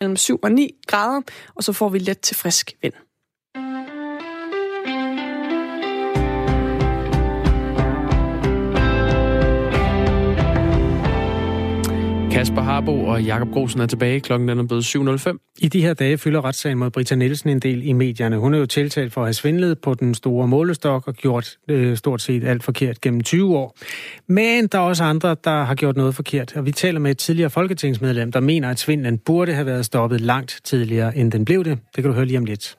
mellem 7 og 9 grader, og så får vi let til frisk vind. Kasper Harbo og Jakob Grosen er tilbage. Klokken er blevet 7.05. I de her dage fylder retssagen mod Britta Nielsen en del i medierne. Hun er jo tiltalt for at have svindlet på den store målestok og gjort øh, stort set alt forkert gennem 20 år. Men der er også andre, der har gjort noget forkert. Og vi taler med et tidligere folketingsmedlem, der mener, at svindlen burde have været stoppet langt tidligere, end den blev det. Det kan du høre lige om lidt.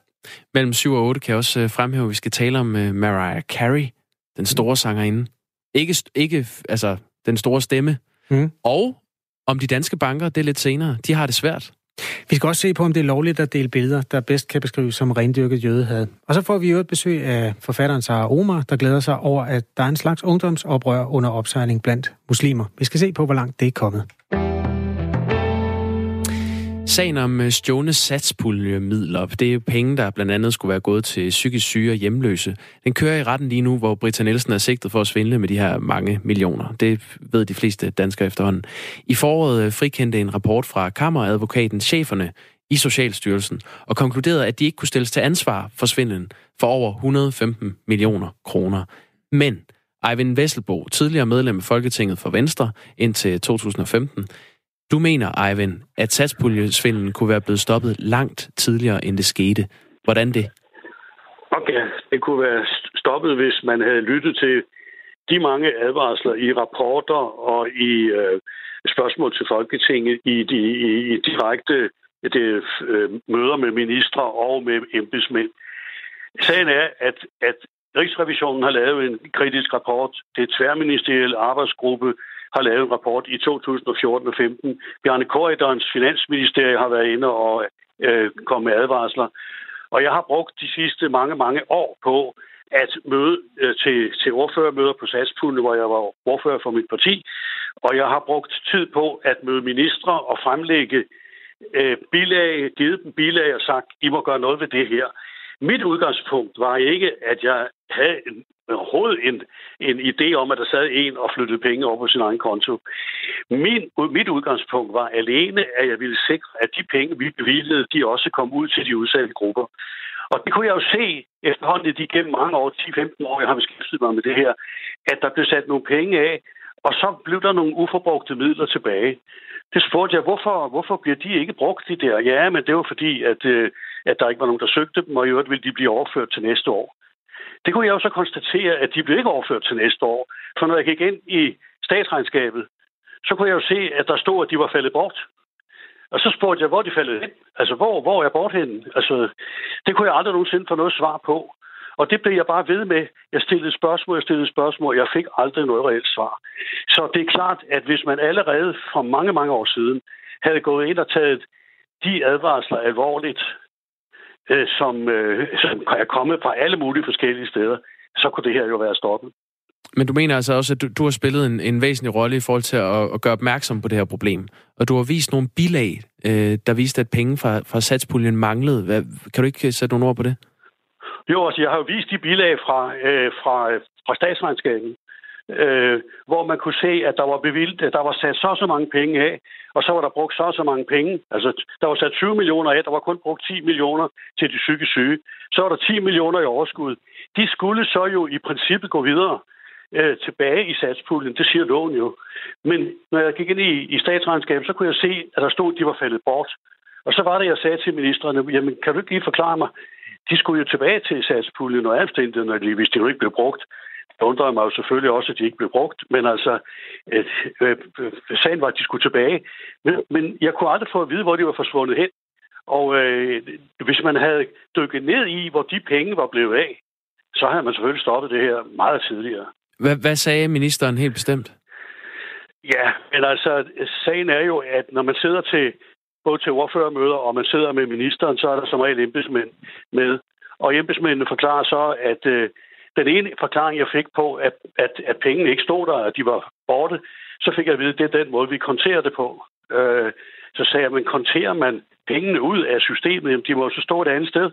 Mellem 7 og 8 kan jeg også øh, fremhæve, at vi skal tale om uh, Mariah Carey, den store sangerinde. Ikke, ikke altså, den store stemme. Mm. Og om de danske banker, det er lidt senere. De har det svært. Vi skal også se på, om det er lovligt at dele billeder, der bedst kan beskrives som rendyrket jødehad. Og så får vi jo et besøg af forfatteren Sara Omar, der glæder sig over, at der er en slags ungdomsoprør under opsejling blandt muslimer. Vi skal se på, hvor langt det er kommet. Sagen om øh, stjålne satspuljemidler, det er penge, der blandt andet skulle være gået til psykisk syge og hjemløse. Den kører i retten lige nu, hvor Britta Nielsen er sigtet for at svindle med de her mange millioner. Det ved de fleste danskere efterhånden. I foråret øh, frikendte en rapport fra kammeradvokaten cheferne i Socialstyrelsen og konkluderede, at de ikke kunne stilles til ansvar for svindlen for over 115 millioner kroner. Men Eivind Vesselbo, tidligere medlem af Folketinget for Venstre indtil 2015, du mener, Eivind, at satspuljesvinden kunne være blevet stoppet langt tidligere, end det skete. Hvordan det? Okay, det kunne være stoppet, hvis man havde lyttet til de mange advarsler i rapporter og i øh, spørgsmål til Folketinget i de i, i direkte det, øh, møder med ministre og med embedsmænd. Sagen er, at, at Rigsrevisionen har lavet en kritisk rapport. Det er tværministeriel arbejdsgruppe, har lavet en rapport i 2014 og 15. Bjarne Korridorens finansministerie har været inde og øh, kommet med advarsler. Og jeg har brugt de sidste mange, mange år på at møde øh, til, til ordførermøder på satspulje, hvor jeg var ordfører for mit parti. Og jeg har brugt tid på at møde ministre og fremlægge øh, bilag, givet dem bilag og sagt, I må gøre noget ved det her. Mit udgangspunkt var ikke, at jeg havde en, overhovedet en, en idé om, at der sad en og flyttede penge over på sin egen konto. Min, mit udgangspunkt var alene, at jeg ville sikre, at de penge, vi bevilgede, de også kom ud til de udsatte grupper. Og det kunne jeg jo se efterhånden de gennem mange år, 10-15 år, jeg har beskæftiget mig med det her, at der blev sat nogle penge af, og så blev der nogle uforbrugte midler tilbage. Det spurgte jeg, hvorfor, hvorfor bliver de ikke brugt, de der? Ja, men det var fordi, at, øh, at der ikke var nogen, der søgte dem, og i øvrigt ville de blive overført til næste år. Det kunne jeg jo så konstatere, at de blev ikke overført til næste år. For når jeg gik ind i statsregnskabet, så kunne jeg jo se, at der stod, at de var faldet bort. Og så spurgte jeg, hvor de faldet hen. Altså, hvor, hvor er jeg bort? Altså, det kunne jeg aldrig nogensinde få noget svar på. Og det blev jeg bare ved med. Jeg stillede spørgsmål, jeg stillede spørgsmål, jeg fik aldrig noget reelt svar. Så det er klart, at hvis man allerede for mange, mange år siden havde gået ind og taget de advarsler alvorligt, øh, som, øh, som er kommet fra alle mulige forskellige steder, så kunne det her jo være stoppet. Men du mener altså også, at du, du har spillet en, en væsentlig rolle i forhold til at, at gøre opmærksom på det her problem. Og du har vist nogle bilag, øh, der viste, at penge fra, fra satspuljen manglede. Hvad, kan du ikke sætte nogle ord på det? Jo, altså jeg har jo vist de bilag fra, øh, fra, fra statsregnskabet, øh, hvor man kunne se, at der var bevildt, der var sat så så mange penge af, og så var der brugt så så mange penge. Altså, der var sat 20 millioner af, der var kun brugt 10 millioner til de psykisk syge. Så var der 10 millioner i overskud. De skulle så jo i princippet gå videre øh, tilbage i satspuljen. Det siger loven jo. Men når jeg gik ind i, i statsregnskabet, så kunne jeg se, at der stod, at de var faldet bort. Og så var det, jeg sagde til ministerne, jamen kan du ikke lige forklare mig, de skulle jo tilbage til satspuljen og omstændighederne, hvis de jo ikke blev brugt. Det undrer mig jo selvfølgelig også, at de ikke blev brugt, men altså, øh, øh, sagen var, at de skulle tilbage. Men, men jeg kunne aldrig få at vide, hvor de var forsvundet hen. Og øh, hvis man havde dykket ned i, hvor de penge var blevet af, så havde man selvfølgelig stoppet det her meget tidligere. Hvad, hvad sagde ministeren helt bestemt? Ja, men altså, sagen er jo, at når man sidder til både til ordførermøder, og man sidder med ministeren, så er der som regel embedsmænd med. Og embedsmændene forklarer så, at øh, den ene forklaring, jeg fik på, at, at, at pengene ikke stod der, at de var borte, så fik jeg at vide, at det er den måde, vi konterer det på. Øh, så sagde jeg, men konterer man pengene ud af systemet? Jamen, de må så stå et andet sted.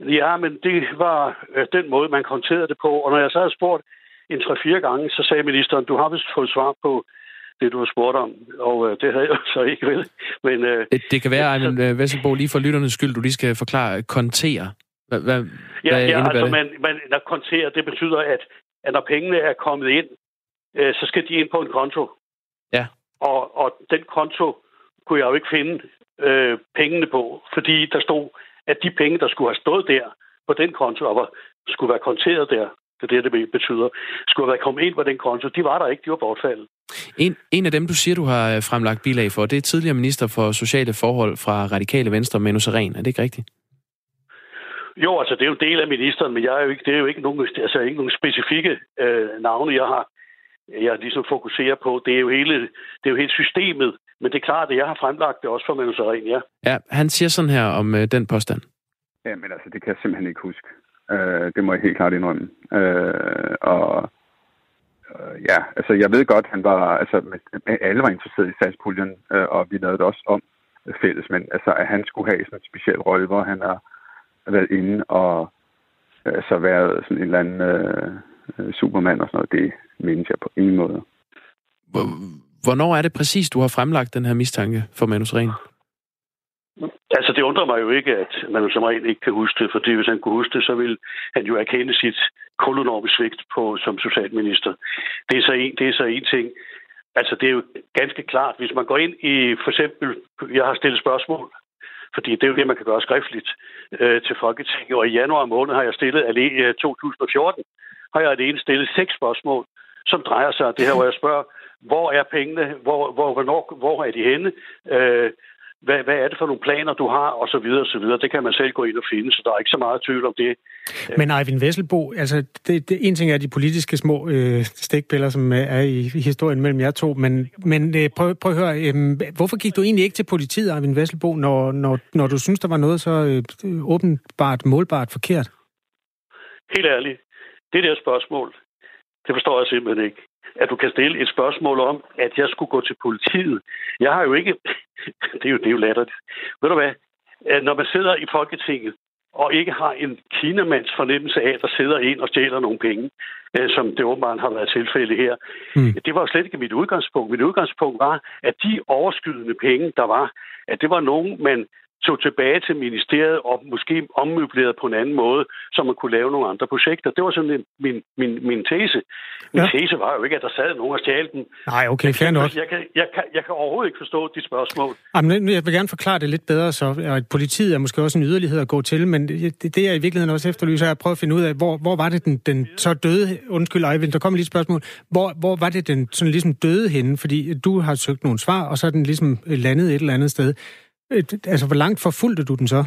Ja, men det var øh, den måde, man konterede det på. Og når jeg så havde spurgt en 3-4 gange, så sagde ministeren, du har vist fået svar på det du har spurgt om, og øh, det havde jeg så ikke vel. Men, øh, det, det kan være, Ejvind ja, Vesselbo, lige for lytternes skyld, du lige skal forklare, kontere. Hvad, hvad, ja, hvad ja altså det? man, man, når kontere, det betyder, at, at når pengene er kommet ind, øh, så skal de ind på en konto. Ja. Og, og den konto kunne jeg jo ikke finde øh, pengene på, fordi der stod, at de penge, der skulle have stået der på den konto, og var, skulle være konteret der, det er det, det betyder, skulle have kommet ind på den konto, de var der ikke, de var bortfaldet. En, en af dem, du siger, du har øh, fremlagt bilag for, det er tidligere minister for sociale forhold fra Radikale Venstre, Manu Seren. Er det ikke rigtigt? Jo, altså det er jo en del af ministeren, men jeg er jo ikke, det er jo ikke nogen, altså, ikke nogen specifikke øh, navne, jeg har jeg ligesom fokuserer på. Det er jo hele, det er jo hele systemet. Men det er klart, at jeg har fremlagt det også for Manu Seren, ja. Ja, han siger sådan her om øh, den påstand. Ja, men altså, det kan jeg simpelthen ikke huske. Øh, det må jeg helt klart indrømme. Øh, og øh, ja, altså jeg ved godt, han var, altså alle var interesseret i satspuljen, øh, og vi lavede det også om fælles, men altså at han skulle have sådan en speciel rolle, hvor han har været inde og øh, så været sådan en eller anden øh, øh, supermand og sådan noget, det mindes jeg på ingen måde. Hvornår er det præcis, du har fremlagt den her mistanke for Manus Ren? Altså, det undrer mig jo ikke, at man som regel ikke kan huske det, fordi hvis han kunne huske det, så ville han jo erkende sit kolonorme svigt på, som socialminister. Det er, så en, det er så en ting. Altså, det er jo ganske klart, hvis man går ind i, for eksempel, jeg har stillet spørgsmål, fordi det er jo det, man kan gøre skriftligt øh, til Folketinget, og i januar måned har jeg stillet, alene øh, 2014, har jeg alene stillet seks spørgsmål, som drejer sig om det her, hvor jeg spørger, hvor er pengene, hvor, hvor, hvornår, hvor er de henne, øh, hvad, hvad er det for nogle planer, du har, og så videre, og så videre. Det kan man selv gå ind og finde, så der er ikke så meget tvivl om det. Men Eivind Vesselbo, altså, det, det, en ting er de politiske små øh, stikpiller, som er i, i historien mellem jer to, men, men øh, prøv, prøv at høre, øh, hvorfor gik du egentlig ikke til politiet, Eivind Vesselbo, når, når, når du synes, der var noget så øh, åbenbart, målbart forkert? Helt ærligt, det der spørgsmål, det forstår jeg simpelthen ikke at du kan stille et spørgsmål om, at jeg skulle gå til politiet. Jeg har jo ikke... det, er jo, det er jo latterligt. Ved du hvad? Når man sidder i Folketinget, og ikke har en kinamands fornemmelse af, at der sidder en og stjæler nogle penge, øh, som det åbenbart har været tilfælde her. Mm. Det var jo slet ikke mit udgangspunkt. Mit udgangspunkt var, at de overskydende penge, der var, at det var nogen, man tog tilbage til ministeriet og måske ommøbleret på en anden måde, så man kunne lave nogle andre projekter. Det var sådan min, min, min tese. Min ja. tese var jo ikke, at der sad nogen og stjal den. Nej, okay, fair nok. Jeg kan, jeg, kan, jeg kan overhovedet ikke forstå de spørgsmål. Jamen, jeg vil gerne forklare det lidt bedre, så at politiet er måske også en yderlighed at gå til, men det, det jeg i virkeligheden også efterlyser, er at prøve at finde ud af, hvor, hvor var det den, den så døde, undskyld Eivind, der kommer lige et spørgsmål, hvor, hvor var det den sådan ligesom døde henne, fordi du har søgt nogle svar, og så er den ligesom landet et eller andet sted. Øh, altså, hvor langt forfulgte du den så?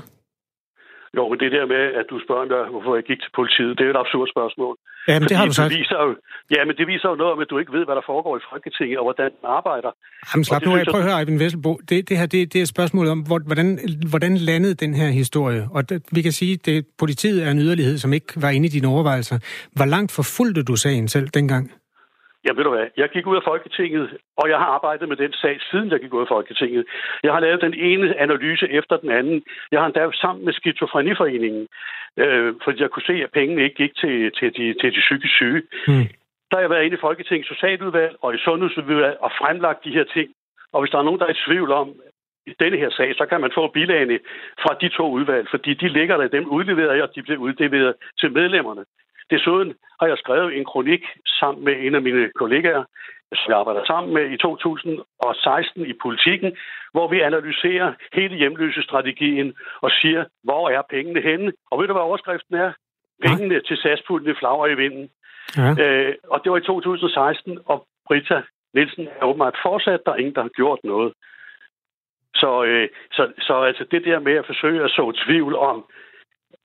Jo, men det der med, at du spørger mig, hvorfor jeg gik til politiet, det er et absurd spørgsmål. Ja, men det har du sagt. Det viser jo, ja, men det viser jo noget om, at du ikke ved, hvad der foregår i Folketinget, og hvordan man arbejder. Jamen slap nu af. Prøv at høre, Eivind Vesselbo. Det, det her, det, det er et spørgsmål om, hvordan, hvordan landede den her historie? Og det, vi kan sige, at politiet er en yderlighed, som ikke var inde i dine overvejelser. Hvor langt forfulgte du sagen selv dengang? Ja, ved du hvad, jeg gik ud af Folketinget, og jeg har arbejdet med den sag, siden jeg gik ud af Folketinget. Jeg har lavet den ene analyse efter den anden. Jeg har endda sammen med Skizofreniforeningen, øh, fordi jeg kunne se, at pengene ikke gik til, til, de, til de psykisk syge. Mm. Der har jeg været inde i Folketingets socialudvalg og i sundhedsudvalg og fremlagt de her ting. Og hvis der er nogen, der er i tvivl om, i denne her sag, så kan man få bilagene fra de to udvalg, fordi de ligger der, dem udleverer jeg, og de bliver uddelt til medlemmerne. Desuden har jeg skrevet en kronik sammen med en af mine kollegaer, som jeg arbejder sammen med i 2016 i politikken, hvor vi analyserer hele hjemløsestrategien og siger, hvor er pengene henne? Og ved du, hvad overskriften er? Pengene til saspuljen flagrer i vinden. Ja. Øh, og det var i 2016, og Brita Nielsen er åbenbart fortsat, der er ingen, der har gjort noget. Så, øh, så, så altså det der med at forsøge at så tvivl om,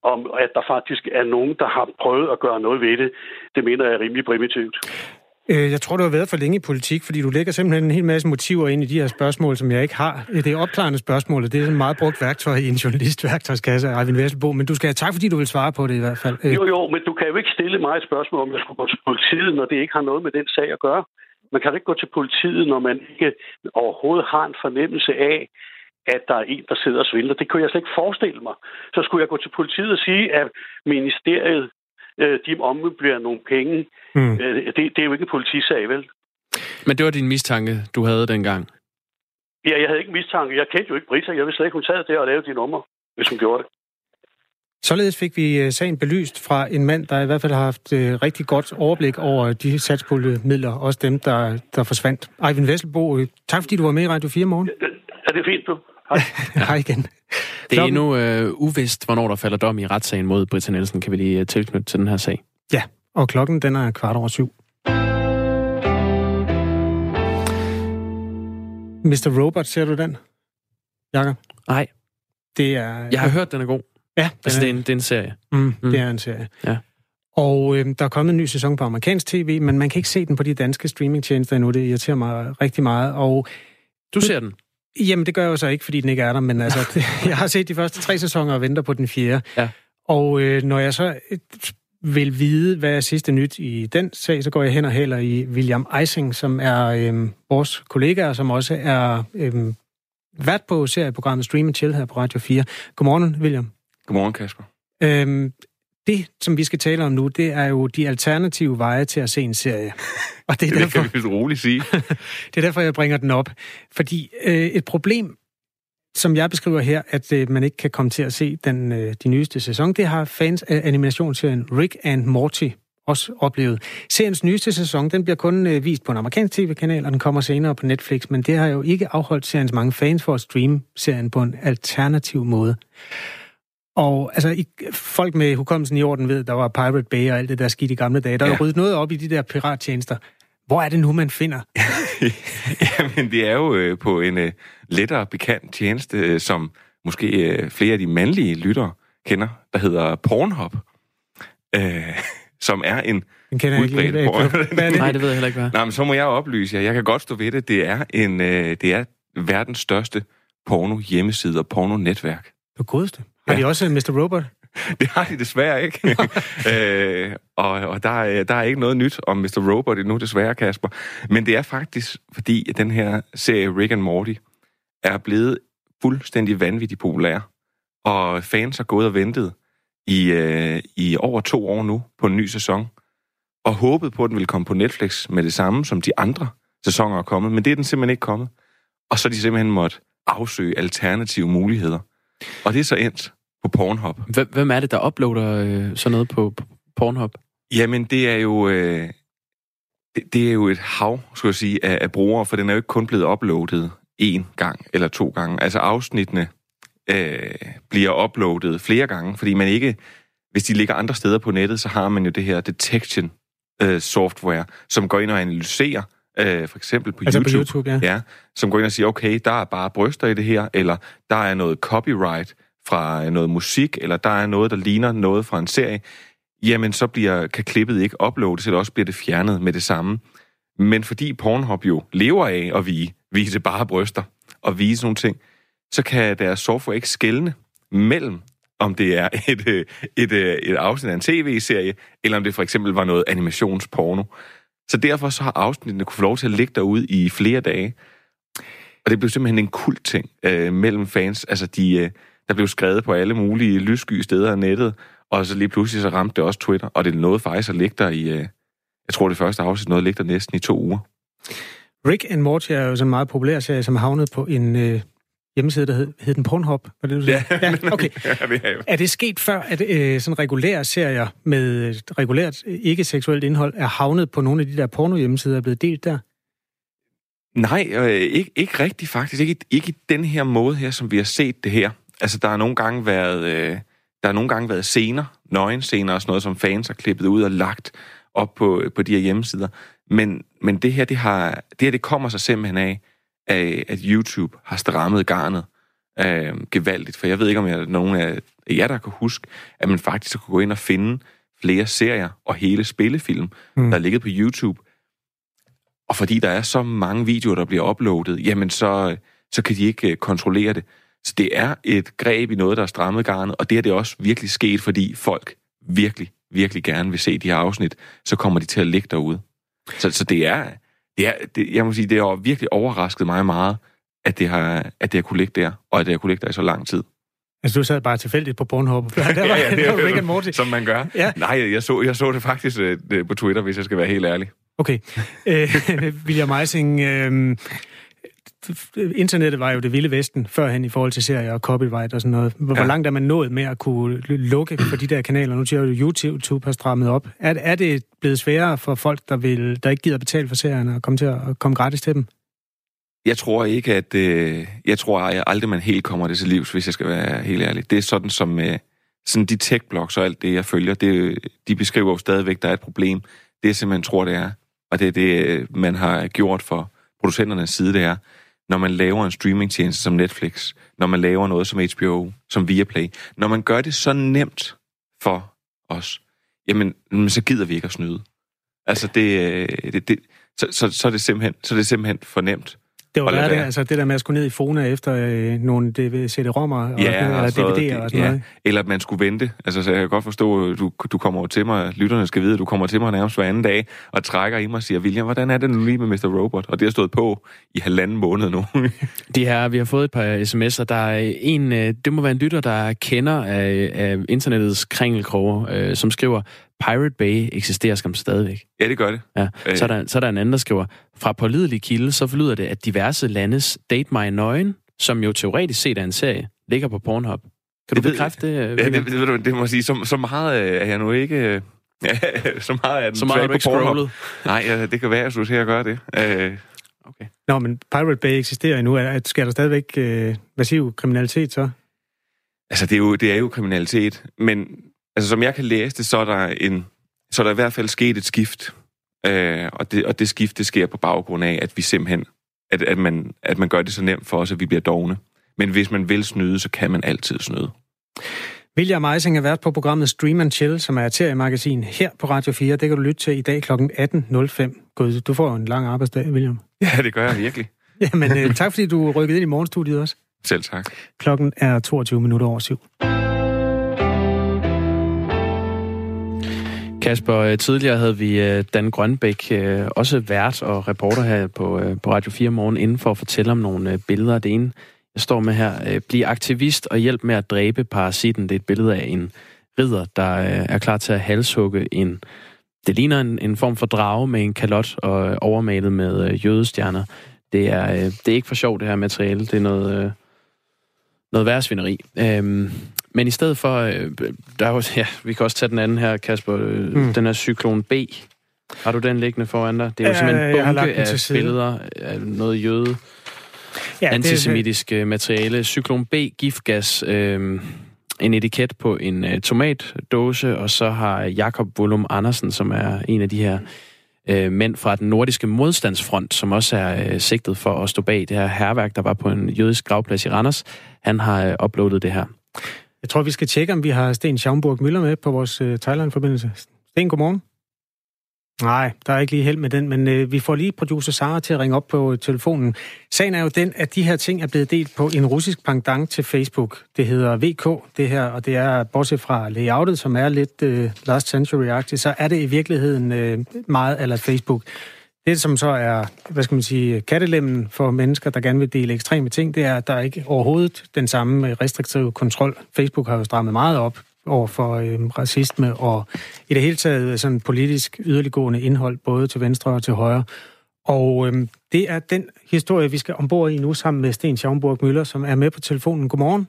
om at der faktisk er nogen, der har prøvet at gøre noget ved det, det mener jeg er rimelig primitivt. Øh, jeg tror, du har været for længe i politik, fordi du lægger simpelthen en hel masse motiver ind i de her spørgsmål, som jeg ikke har. Det er opklarende spørgsmål, og det er en meget brugt værktøj i en journalistværktøjskasse, Arvind Vesselbo. Men du skal have tak, fordi du vil svare på det i hvert fald. Øh. Jo, jo, men du kan jo ikke stille mig et spørgsmål, om jeg skulle gå til politiet, når det ikke har noget med den sag at gøre. Man kan ikke gå til politiet, når man ikke overhovedet har en fornemmelse af, at der er en, der sidder og svindler. Det kunne jeg slet ikke forestille mig. Så skulle jeg gå til politiet og sige, at ministeriet øh, de ommøblerer nogle penge. Mm. Øh, det, det er jo ikke en politisag, vel? Men det var din mistanke, du havde dengang? Ja, jeg havde ikke mistanke. Jeg kendte jo ikke Brita. Jeg ville slet ikke, hun taget det og lavet de numre, hvis hun gjorde det. Således fik vi øh, sagen belyst fra en mand, der i hvert fald har haft øh, rigtig godt overblik over de satspuljemidler, også dem, der, der forsvandt. Eivind Vesselbo, tak fordi du var med i Radio 4 morgen. Ja, er det fint, du? Hej. Hej igen. Det er endnu øh, uvist, hvornår der falder dom i retssagen mod Britta Nielsen, kan vi lige tilknytte til den her sag. Ja, og klokken den er kvart over syv. Mr. Robot, ser du den? Jakob? Nej. Det er... Jeg har hørt, den er god. Ja, Altså, det er en, det er en serie. Mm, Mm. det er en serie. Ja. Og øh, der er kommet en ny sæson på amerikansk tv, men man kan ikke se den på de danske streamingtjenester endnu. Det irriterer mig rigtig meget. Og Du ser den? Jamen, det gør jeg jo så ikke, fordi den ikke er der, men altså, jeg har set de første tre sæsoner og venter på den fjerde. Ja. Og øh, når jeg så øh, vil vide, hvad er sidste nyt i den sag, så går jeg hen og hælder i William Eising, som er øh, vores kollega, og som også er øh, vært på serieprogrammet Stream Chill her på Radio 4. Godmorgen, William. Godmorgen, Kasper. Øhm, det, som vi skal tale om nu, det er jo de alternative veje til at se en serie. Og det er Det derfor, kan vi roligt sige. det er derfor jeg bringer den op. Fordi øh, et problem, som jeg beskriver her, at øh, man ikke kan komme til at se den øh, de nyeste sæson, det har fans af animationsserien Rick and Morty også oplevet. Seriens nyeste sæson, den bliver kun øh, vist på en amerikansk tv-kanal, og den kommer senere på Netflix, men det har jo ikke afholdt seriens mange fans for at streame serien på en alternativ måde. Og altså, i, folk med hukommelsen i orden ved, der var Pirate Bay og alt det der skidt i gamle dage. Der er Ja. jo ryddet noget op i de der pirattjenester. Hvor er det nu, man finder? Jamen, det er jo øh, på en øh, lettere bekendt tjeneste, øh, som måske øh, flere af de mandlige lyttere kender, der hedder Pornhub. Øh, som er en... Den kender jeg ikke. Udbredt Hvad, porno. hvad er det? Nej, det ved jeg heller ikke, hvad. Nej, men så må jeg oplyse jer. Jeg kan godt stå ved det. Det er, en, øh, det er verdens største porno-hjemmeside og porno-netværk. Det godeste. Har de også Mr. Robot? Det har de desværre ikke. øh, og og der, er, der er ikke noget nyt om Mr. Robot endnu, desværre, Kasper. Men det er faktisk, fordi at den her serie Rick and Morty er blevet fuldstændig vanvittigt populær. Og fans har gået og ventet i, øh, i over to år nu på en ny sæson. Og håbet på, at den ville komme på Netflix med det samme, som de andre sæsoner er kommet. Men det er den simpelthen ikke kommet. Og så er de simpelthen måtte afsøge alternative muligheder. Og det er så endt på Pornhub. Hvem- Hvem er det, der uploader øh, sådan noget på, på Pornhub? Jamen, det er jo... Øh, det, det er jo et hav, skulle jeg sige, af, af brugere, for den er jo ikke kun blevet uploadet én gang eller to gange. Altså afsnittene øh, bliver uploadet flere gange, fordi man ikke... Hvis de ligger andre steder på nettet, så har man jo det her detection øh, software, som går ind og analyserer, øh, for eksempel på Altså YouTube. på YouTube, ja. Ja, som går ind og siger, okay, der er bare bryster i det her, eller der er noget copyright fra øh, noget musik, eller der er noget, der ligner noget fra en serie, jamen så bliver, kan klippet ikke uploades, eller også bliver det fjernet med det samme. Men fordi Pornhub jo lever af at vise, vise bare bryster og vise nogle ting, så kan deres software ikke skelne mellem, om det er et, øh, et, et, et afsnit af en tv-serie, eller om det for eksempel var noget animationsporno. Så derfor så har afsnittene kunne få lov til at ligge derude i flere dage. Og det blev simpelthen en kult ting øh, mellem fans. Altså, de, øh, der blev skrevet på alle mulige lyssky steder af nettet, og så lige pludselig så ramte det også Twitter, og det nåede faktisk at ligge der i, øh, jeg tror det første afsnit nåede at ligge der næsten i to uger. Rick and Morty er jo sådan en meget populær serie, som havnet på en øh, hjemmeside, der hed, hed den Pornhub. Var det, du sagde? ja. okay. ja, det er det sket før, at øh, sådan regulære serier med øh, regulært ikke-seksuelt indhold er havnet på nogle af de der porno-hjemmesider og er blevet delt der? Nej, øh, ikke, ikke rigtigt faktisk. Ikke, ikke i den her måde her, som vi har set det her. Altså, der har nogle gange været, øh, der har nogle gange været scener, nøgenscener og sådan noget, som fans har klippet ud og lagt op på, på de her hjemmesider. Men, men det her, det, har, det her, det kommer sig simpelthen af, af, at YouTube har strammet garnet øh, gevaldigt. For jeg ved ikke, om jeg, nogen af jer, der kan huske, at man faktisk kunne gå ind og finde flere serier og hele spillefilm, Mm. der er ligget på YouTube. Og fordi der er så mange videoer, der bliver uploadet, jamen så, så kan de ikke øh, kontrollere det. Så det er et greb i noget, der er strammet garnet, og det er det også virkelig sket, fordi folk virkelig, virkelig gerne vil se de her afsnit, så kommer de til at ligge derude. Så, så det er, det er det, jeg må sige, det har virkelig overrasket mig meget, at det har, at det har kunne ligge der, og at det har kunne ligge der i så lang tid. Altså, du sad bare tilfældigt på Pornhub. Var, ja, ja, det der er var jo Rick Morty. Som man gør. Ja. Nej, jeg så, jeg så det faktisk øh, på Twitter, hvis jeg skal være helt ærlig. Okay. Øh, William Eising, øh, internettet var jo det vilde vesten førhen i forhold til serier og copyright og sådan noget. Hvor, ja. hvor langt er man nået med at kunne lukke for de der kanaler? Nu siger at YouTube har strammet op. Er, er det blevet sværere for folk, der, vil, der ikke gider betale for serierne og komme til at komme gratis til dem? Jeg tror ikke, at... Øh, jeg tror jeg aldrig, man helt kommer det til livs, hvis jeg skal være helt ærlig. Det er sådan som... Øh, sådan de tech-blogs og alt det, jeg følger, det, de beskriver jo stadigvæk, at der er et problem. Det, jeg simpelthen tror, det er, og det er det, man har gjort for producenternes side, det er, når man laver en streamingtjeneste som Netflix, når man laver noget som HBO, som Viaplay, når man gør det så nemt for os, jamen, så gider vi ikke at snyde. Altså, det, øh, det, det så, så, så, er det simpelthen, så er det simpelthen for nemt. Det var det, altså det der med at skulle ned i Fona efter øh, nogle CD-rommer og ja, eller DVD'er og sådan ja. noget. Eller at man skulle vente. Altså, så jeg kan godt forstå, du, du kommer til mig, lytterne skal vide, at du kommer til mig nærmest hver anden dag og trækker i mig og siger, William, hvordan er det nu lige med Mr. Robot? Og det har stået på i halvanden måned nu. det her, vi har fået et par sms'er. Der er en, øh, det må være en lytter, der kender af, af internettets kringelkroger, øh, som skriver, Pirate Bay eksisterer skam stadigvæk. Ja, det gør det. Ja. Så, er der, så er der en anden, der skriver, fra pålidelig kilde, så forlyder det, at diverse landes Date My Nøgen, som jo teoretisk set er en serie, ligger på Pornhub. Kan du det bekræfte det? Ja, det, det, det, det må sige, så, så meget er jeg nu ikke... Øh, ja, så meget er den Så meget har du ikke scrollet? Nej, ja, det kan være, at du til at gøre det. Okay. Nå, men Pirate Bay eksisterer endnu. Skal der stadigvæk uh, massiv kriminalitet så? Altså, det er, jo, det er jo kriminalitet, men Altså, som jeg kan læse det, så er der, en, så er der i hvert fald sket et skift. Øh, og, det, og det skift, det sker på baggrund af, at vi simpelthen, at, at, man, at man gør det så nemt for os, at vi bliver dogne. Men hvis man vil snyde, så kan man altid snyde. William Eising er vært på programmet Stream and Chill, som er et seriemagasin her på Radio 4. Det kan du lytte til i dag kl. 18.05. God, du får en lang arbejdsdag, William. Ja, det gør jeg virkelig. Jamen, øh, tak fordi du rykkede ind i morgenstudiet også. Selv tak. Klokken er 22 minutter over syv. Kasper, øh, tidligere havde vi øh, Dan Grønbæk, øh, også vært og reporter her på, på Radio 4 morgen, inden for at fortælle om nogle billeder. Det ene, jeg står med her, Bliv aktivist og hjælp med at dræbe parasitten. Det er et billede af en ridder, der er klar til at halshugge en... Det ligner en, en form for drage med en kalot og overmalet med jødestjerner. Det er, det er ikke for sjovt, det her materiale. Det er noget, noget værre svineri. Øhm, men i stedet for, øh, der er jo, ja, vi kan også tage den anden her, Kasper, øh, mm. den her cyklon B. Har du den liggende foran dig? Det er jo simpelthen en bunke af billeder af noget jøde, ja, antisemitisk det, materiale. Cyklon B, giftgas, øh, en etiket på en uh, tomatdåse, og så har Jakob Wollum Andersen, som er en af de her uh, mænd fra den nordiske modstandsfront, som også er uh, sigtet for at stå bag det her herværk, der var på en jødisk gravplads i Randers. Han har uh, uploadet det her. Jeg tror, vi skal tjekke, om vi har Sten Schaumburg Møller med på vores uh, Thailand-forbindelse. Sten, godmorgen. Nej, der er ikke lige held med den, men øh, vi får lige producer Sara til at ringe op på øh, telefonen. Sagen er jo den, at de her ting er blevet delt på en russisk pendant til Facebook. Det hedder VK, det her, og det er, bortset fra layoutet, som er lidt øh, last century-agtigt, så er det i virkeligheden øh, meget eller Facebook. Det, som så er, hvad skal man sige, kattelemmen for mennesker, der gerne vil dele ekstreme ting, det er, at der er ikke overhovedet den samme restriktive kontrol. Facebook har jo strammet meget op over for øh, racisme og i det hele taget sådan politisk yderliggående indhold, både til venstre og til højre. Og øh, det er den historie, vi skal ombord i nu sammen med Sten Schaumburg Møller, som er med på telefonen. Godmorgen.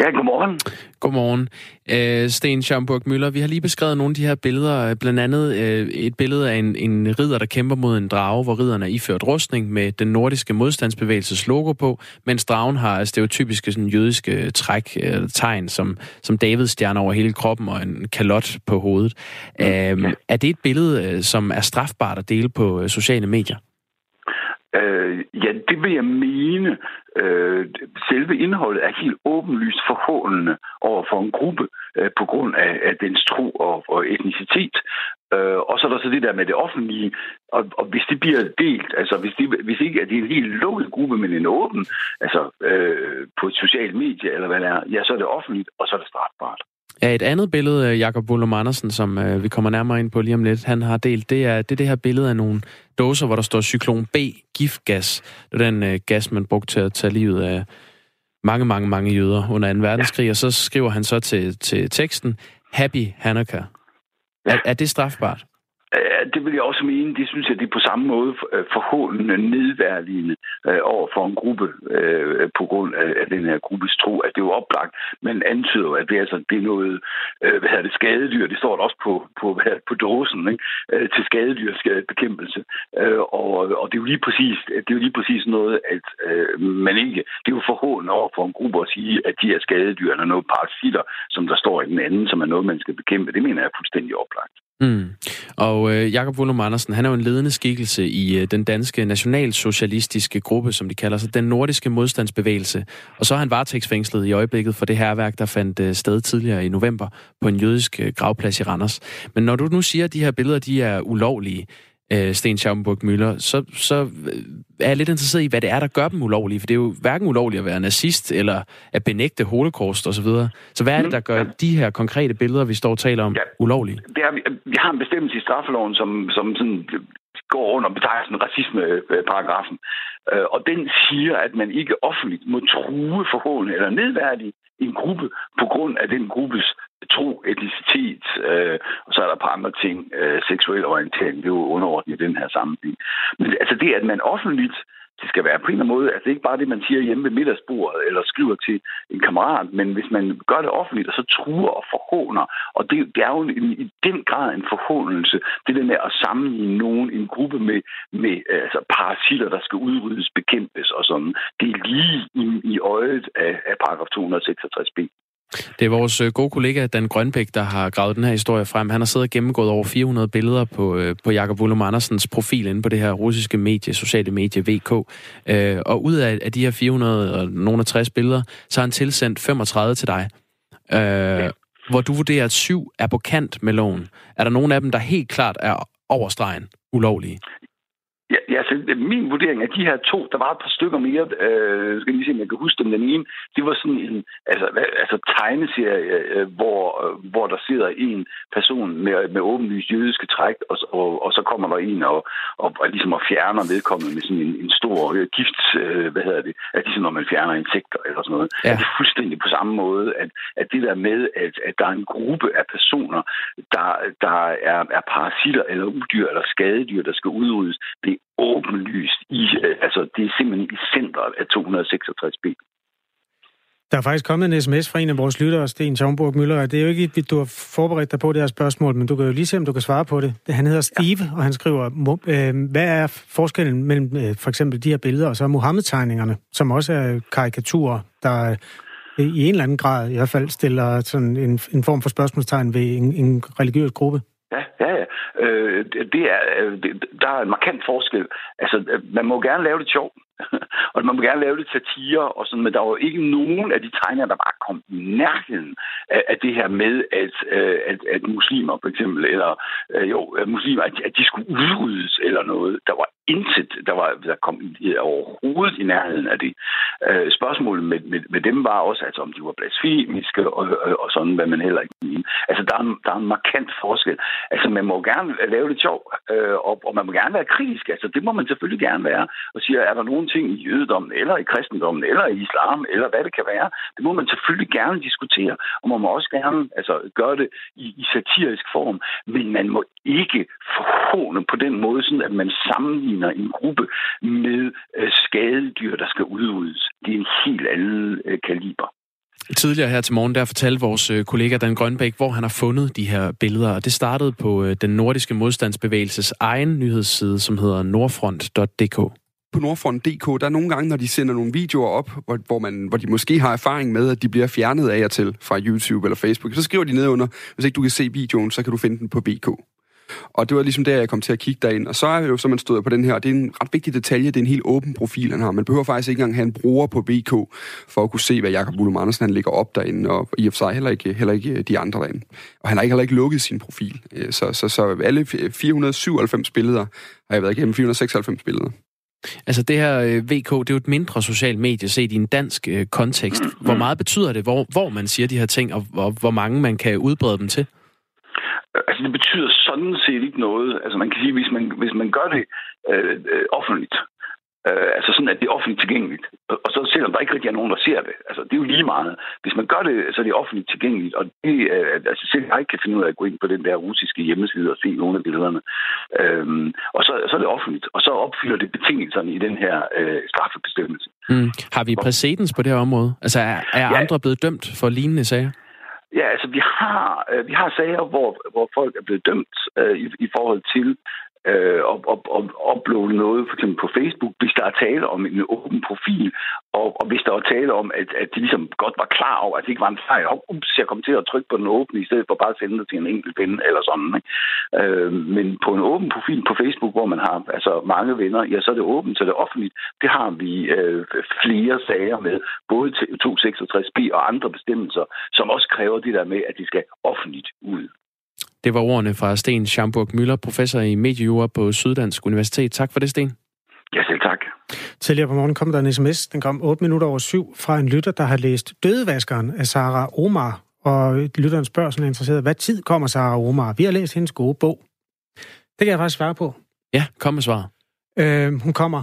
Ja, godmorgen. Godmorgen. Øh, Sten Schamburg Møller, vi har lige beskrevet nogle af de her billeder, blandt andet øh, et billede af en, en ridder, der kæmper mod en drage, hvor ridderen er iført rustning med den nordiske modstandsbevægelses logo på, mens dragen har stereotypiske sådan, jødiske træk, øh, tegn, som, som Davids stjerne over hele kroppen og en kalot på hovedet. Øh, ja. Er det et billede, øh, som er strafbart at dele på øh, sociale medier? Øh, ja, det vil jeg mene. Øh, selve indholdet er helt åbenlyst forhåndende over for en gruppe øh, på grund af, af dens tro og, og etnicitet. Øh, og så er der så det der med det offentlige, og, og hvis det bliver delt, altså hvis, det, hvis ikke at det er en helt lukket gruppe, men en åben, altså øh, på et socialt medie eller hvad det er, ja, så er det offentligt, og så er det strafbart. Ja, et andet billede, Jakob Bullum Andersen, som øh, vi kommer nærmere ind på lige om lidt, han har delt, det er det, er det her billede af nogle dåser, hvor der står cyklon B, giftgas. Det er den øh, gas, man brugte til at tage livet af mange, mange, mange jøder under 2. verdenskrig, ja. og så skriver han så til, til teksten, Happy Hanukkah. Ja. Er, er det strafbart? Øh, det vil jeg også mene. Det synes jeg, det er på samme måde øh, forhåndende, nedværdigende øh, over for en gruppe på grund af, den her gruppes tro. At det er jo oplagt. Man antyder at det er, altså, det er noget hvad hedder det, skadedyr. Det står der også på, på, hvad på dåsen ikke? Til skadedyrsbekæmpelse. Og, og det er jo lige præcis, det er jo lige præcis noget, at man ikke... Det er jo forhåndende over for en gruppe at sige, at de er skadedyr eller noget parasitter, som der står i den anden, som er noget, man skal bekæmpe. Det mener jeg er fuldstændig oplagt. Mm. Og øh, Jakob Wollum Andersen, han er jo en ledende skikkelse i øh, den danske nationalsocialistiske gruppe, som de kalder sig, den nordiske modstandsbevægelse. Og så er han varetægtsfængslet i øjeblikket for det her værk, der fandt øh, sted tidligere i november på en jødisk øh, gravplads i Randers. Men når du nu siger, at de her billeder de er ulovlige, øh, Sten Schaumburg Møller, så, så øh, er jeg lidt interesseret i, hvad det er, der gør dem ulovlige. For det er jo hverken ulovligt at være nazist, eller at benægte holocaust osv. Så, videre. så hvad er det, der gør de her konkrete billeder, vi står og taler om, ja, ulovlige? Det er, vi har en bestemmelse i straffeloven, som, som sådan går under betegnelsen racismeparagrafen. Øh, og den siger, at man ikke offentligt må true, forhåndende eller nedværdige en gruppe på grund af den gruppes tro, etnicitet, øh, og så er der et par andre ting, øh, seksuel orientering, det er jo underordnet i den her sammenhæng. Men altså det, at man offentligt det skal være på en eller anden måde, altså ikke bare det, man siger hjemme ved middagsbordet, eller skriver til en kammerat, men hvis man gør det offentligt, og så truer og forhåner, og det, det er jo en, i den grad en forhåndelse, det der med at sammenligne nogen, en gruppe med, med øh, altså parasitter, der skal udryddes, bekæmpes og sådan, det er lige i, i øjet af, af paragraf 266b. Det er vores øh, gode kollega Dan Grønbæk, der har gravet den her historie frem. Han har siddet og gennemgået over 400 billeder på, øh, på Jakob Ullum Andersens profil inde på det her russiske medie, sociale medie VK. Øh, og ud af, af de her 400 og nogle af 60 billeder, så har han tilsendt 35 til dig. Øh, hvor du vurderer, at syv er på kant med loven. Er der nogen af dem, der helt klart er overstregen ulovlige? Ja, ja altså, min vurdering af de her to, der var et par stykker mere, øh, skal lige se, om jeg kan huske dem. Den ene, det var sådan en altså, altså tegneserie, øh, hvor, øh, hvor der sidder en person med, med åbenlyst jødiske træk, og, og, og så kommer der en og, og, og ligesom og fjerner vedkommende med sådan en, en stor øh, gift, øh, hvad hedder det, at ligesom når man fjerner insekter eller sådan noget. Ja. Det er fuldstændig på samme måde, at, at det der med, at, at der er en gruppe af personer, der, der er, er parasitter eller udyr eller skadedyr, der skal udryddes, det åbenlyst i, øh, altså det er simpelthen i centret af 266b. Der er faktisk kommet en sms fra en af vores lyttere, Sten Schaumburg Møller. Det er jo ikke, at du har forberedt dig på det her spørgsmål, men du kan jo lige se, om du kan svare på det. Han hedder Steve, ja. og han skriver, øh, hvad er forskellen mellem øh, for eksempel de her billeder og så Mohammed-tegningerne, som også er karikaturer, der i en eller anden grad i hvert fald stiller sådan en, en form for spørgsmålstegn ved en, en religiøs gruppe? Ja, ja, ja. Øh, det er, øh, det, der er en markant forskel. Altså, øh, man må gerne lave det sjovt, og man må gerne lave lidt satire og sådan, men der var jo ikke nogen af de tegner, der bare kom i nærheden af, af det her med, at, øh, at, at muslimer for eksempel, eller øh, jo, jo, muslimer, at, at de skulle udryddes eller noget. Der var intet, der, var, der kom overhovedet i nærheden af det. Øh, spørgsmålet med, med, med dem var også, altså om de var blasfemiske og, og, og sådan, hvad man heller ikke mener. Altså, der er, en, der er en markant forskel. Altså, man må gerne lave det sjov, og, og man må gerne være kritisk. Altså, det må man selvfølgelig gerne være. Og siger, er der nogen ting i jødedommen, eller i kristendommen, eller i islam, eller hvad det kan være, det må man selvfølgelig gerne diskutere. Og man må også gerne altså, gøre det i, i satirisk form. Men man må ikke forhåne på den måde, sådan at man sammenligner en gruppe med øh, skadedyr, der skal udryddes. Det er en helt anden øh, kaliber. Tidligere her til morgen, der fortalte vores øh, kollega Dan Grønbæk, hvor han har fundet de her billeder. Det startede på øh, den nordiske modstandsbevægelses egen nyhedsside, som hedder nordfront.dk på Nordfront.dk, der er nogle gange, når de sender nogle videoer op, hvor, hvor, man, hvor de måske har erfaring med, at de bliver fjernet af og til fra YouTube eller Facebook, så skriver de ned under, hvis ikke du kan se videoen, så kan du finde den på BK. Og det var ligesom der, jeg kom til at kigge derind. Og så er det jo, så man stod på den her, og det er en ret vigtig detalje, det er en helt åben profil, han har. Man behøver faktisk ikke engang have en bruger på BK, for at kunne se, hvad Jakob Ullum Andersen han ligger op derinde, og i og for sig heller ikke, heller ikke øh, de andre derinde. Og han har ikke heller ikke lukket sin profil. Øh, så, så, så alle 497 billeder har jeg været igennem 496 billeder. Altså det her øh, VK, det er jo et mindre socialt medie set i en dansk øh, kontekst. Hvor meget betyder det, hvor, hvor man siger de her ting, og hvor, hvor mange man kan udbrede dem til? Altså, det betyder sådan set ikke noget. Altså, man kan sige, hvis man, hvis man gør det øh, øh, offentligt, Øh, altså sådan, at det er offentligt tilgængeligt. Og så selvom der ikke rigtig er nogen, der ser det. Altså, det er jo lige meget. Hvis man gør det, så er det offentligt tilgængeligt. Og det, øh, altså selv jeg kan finde ud af at gå ind på den der russiske hjemmeside og se nogle af billederne. Øhm, og så, så er det offentligt. Og så opfylder det betingelserne i den her øh, straffebestemmelse. Mm. Har vi præcedens på det her område? Altså er, er ja. andre blevet dømt for lignende sager? Ja, altså vi har, øh, vi har sager, hvor, hvor folk er blevet dømt øh, i, i forhold til øh, og, og, og uploade noget for eksempel på Facebook, hvis der er tale om en åben profil, og, og hvis der er tale om, at, at de ligesom godt var klar over, at det ikke var en fejl, og ups, jeg kom til at trykke på den åbne, i stedet for bare at sende det til en enkelt ven eller sådan. Ikke? Øh, men på en åben profil på Facebook, hvor man har altså mange venner, ja, så er det åbent, så er det offentligt. Det har vi øh, flere sager med, både til 266b og andre bestemmelser, som også kræver det der med, at de skal offentligt ud. Det var ordene fra Sten Schamburg Møller, professor i mediejura på Syddansk Universitet. Tak for det, Sten. Ja, selv tak. Tidligere på morgen kom der en sms, den kom 8 minutter over syv, fra en lytter, der har læst Dødevaskeren af Sara Omar. Og lytteren spørger sådan interesseret, hvad tid kommer Sara Omar? Vi har læst hendes gode bog. Det kan jeg faktisk svare på. Ja, kom med svar. Øh, hun kommer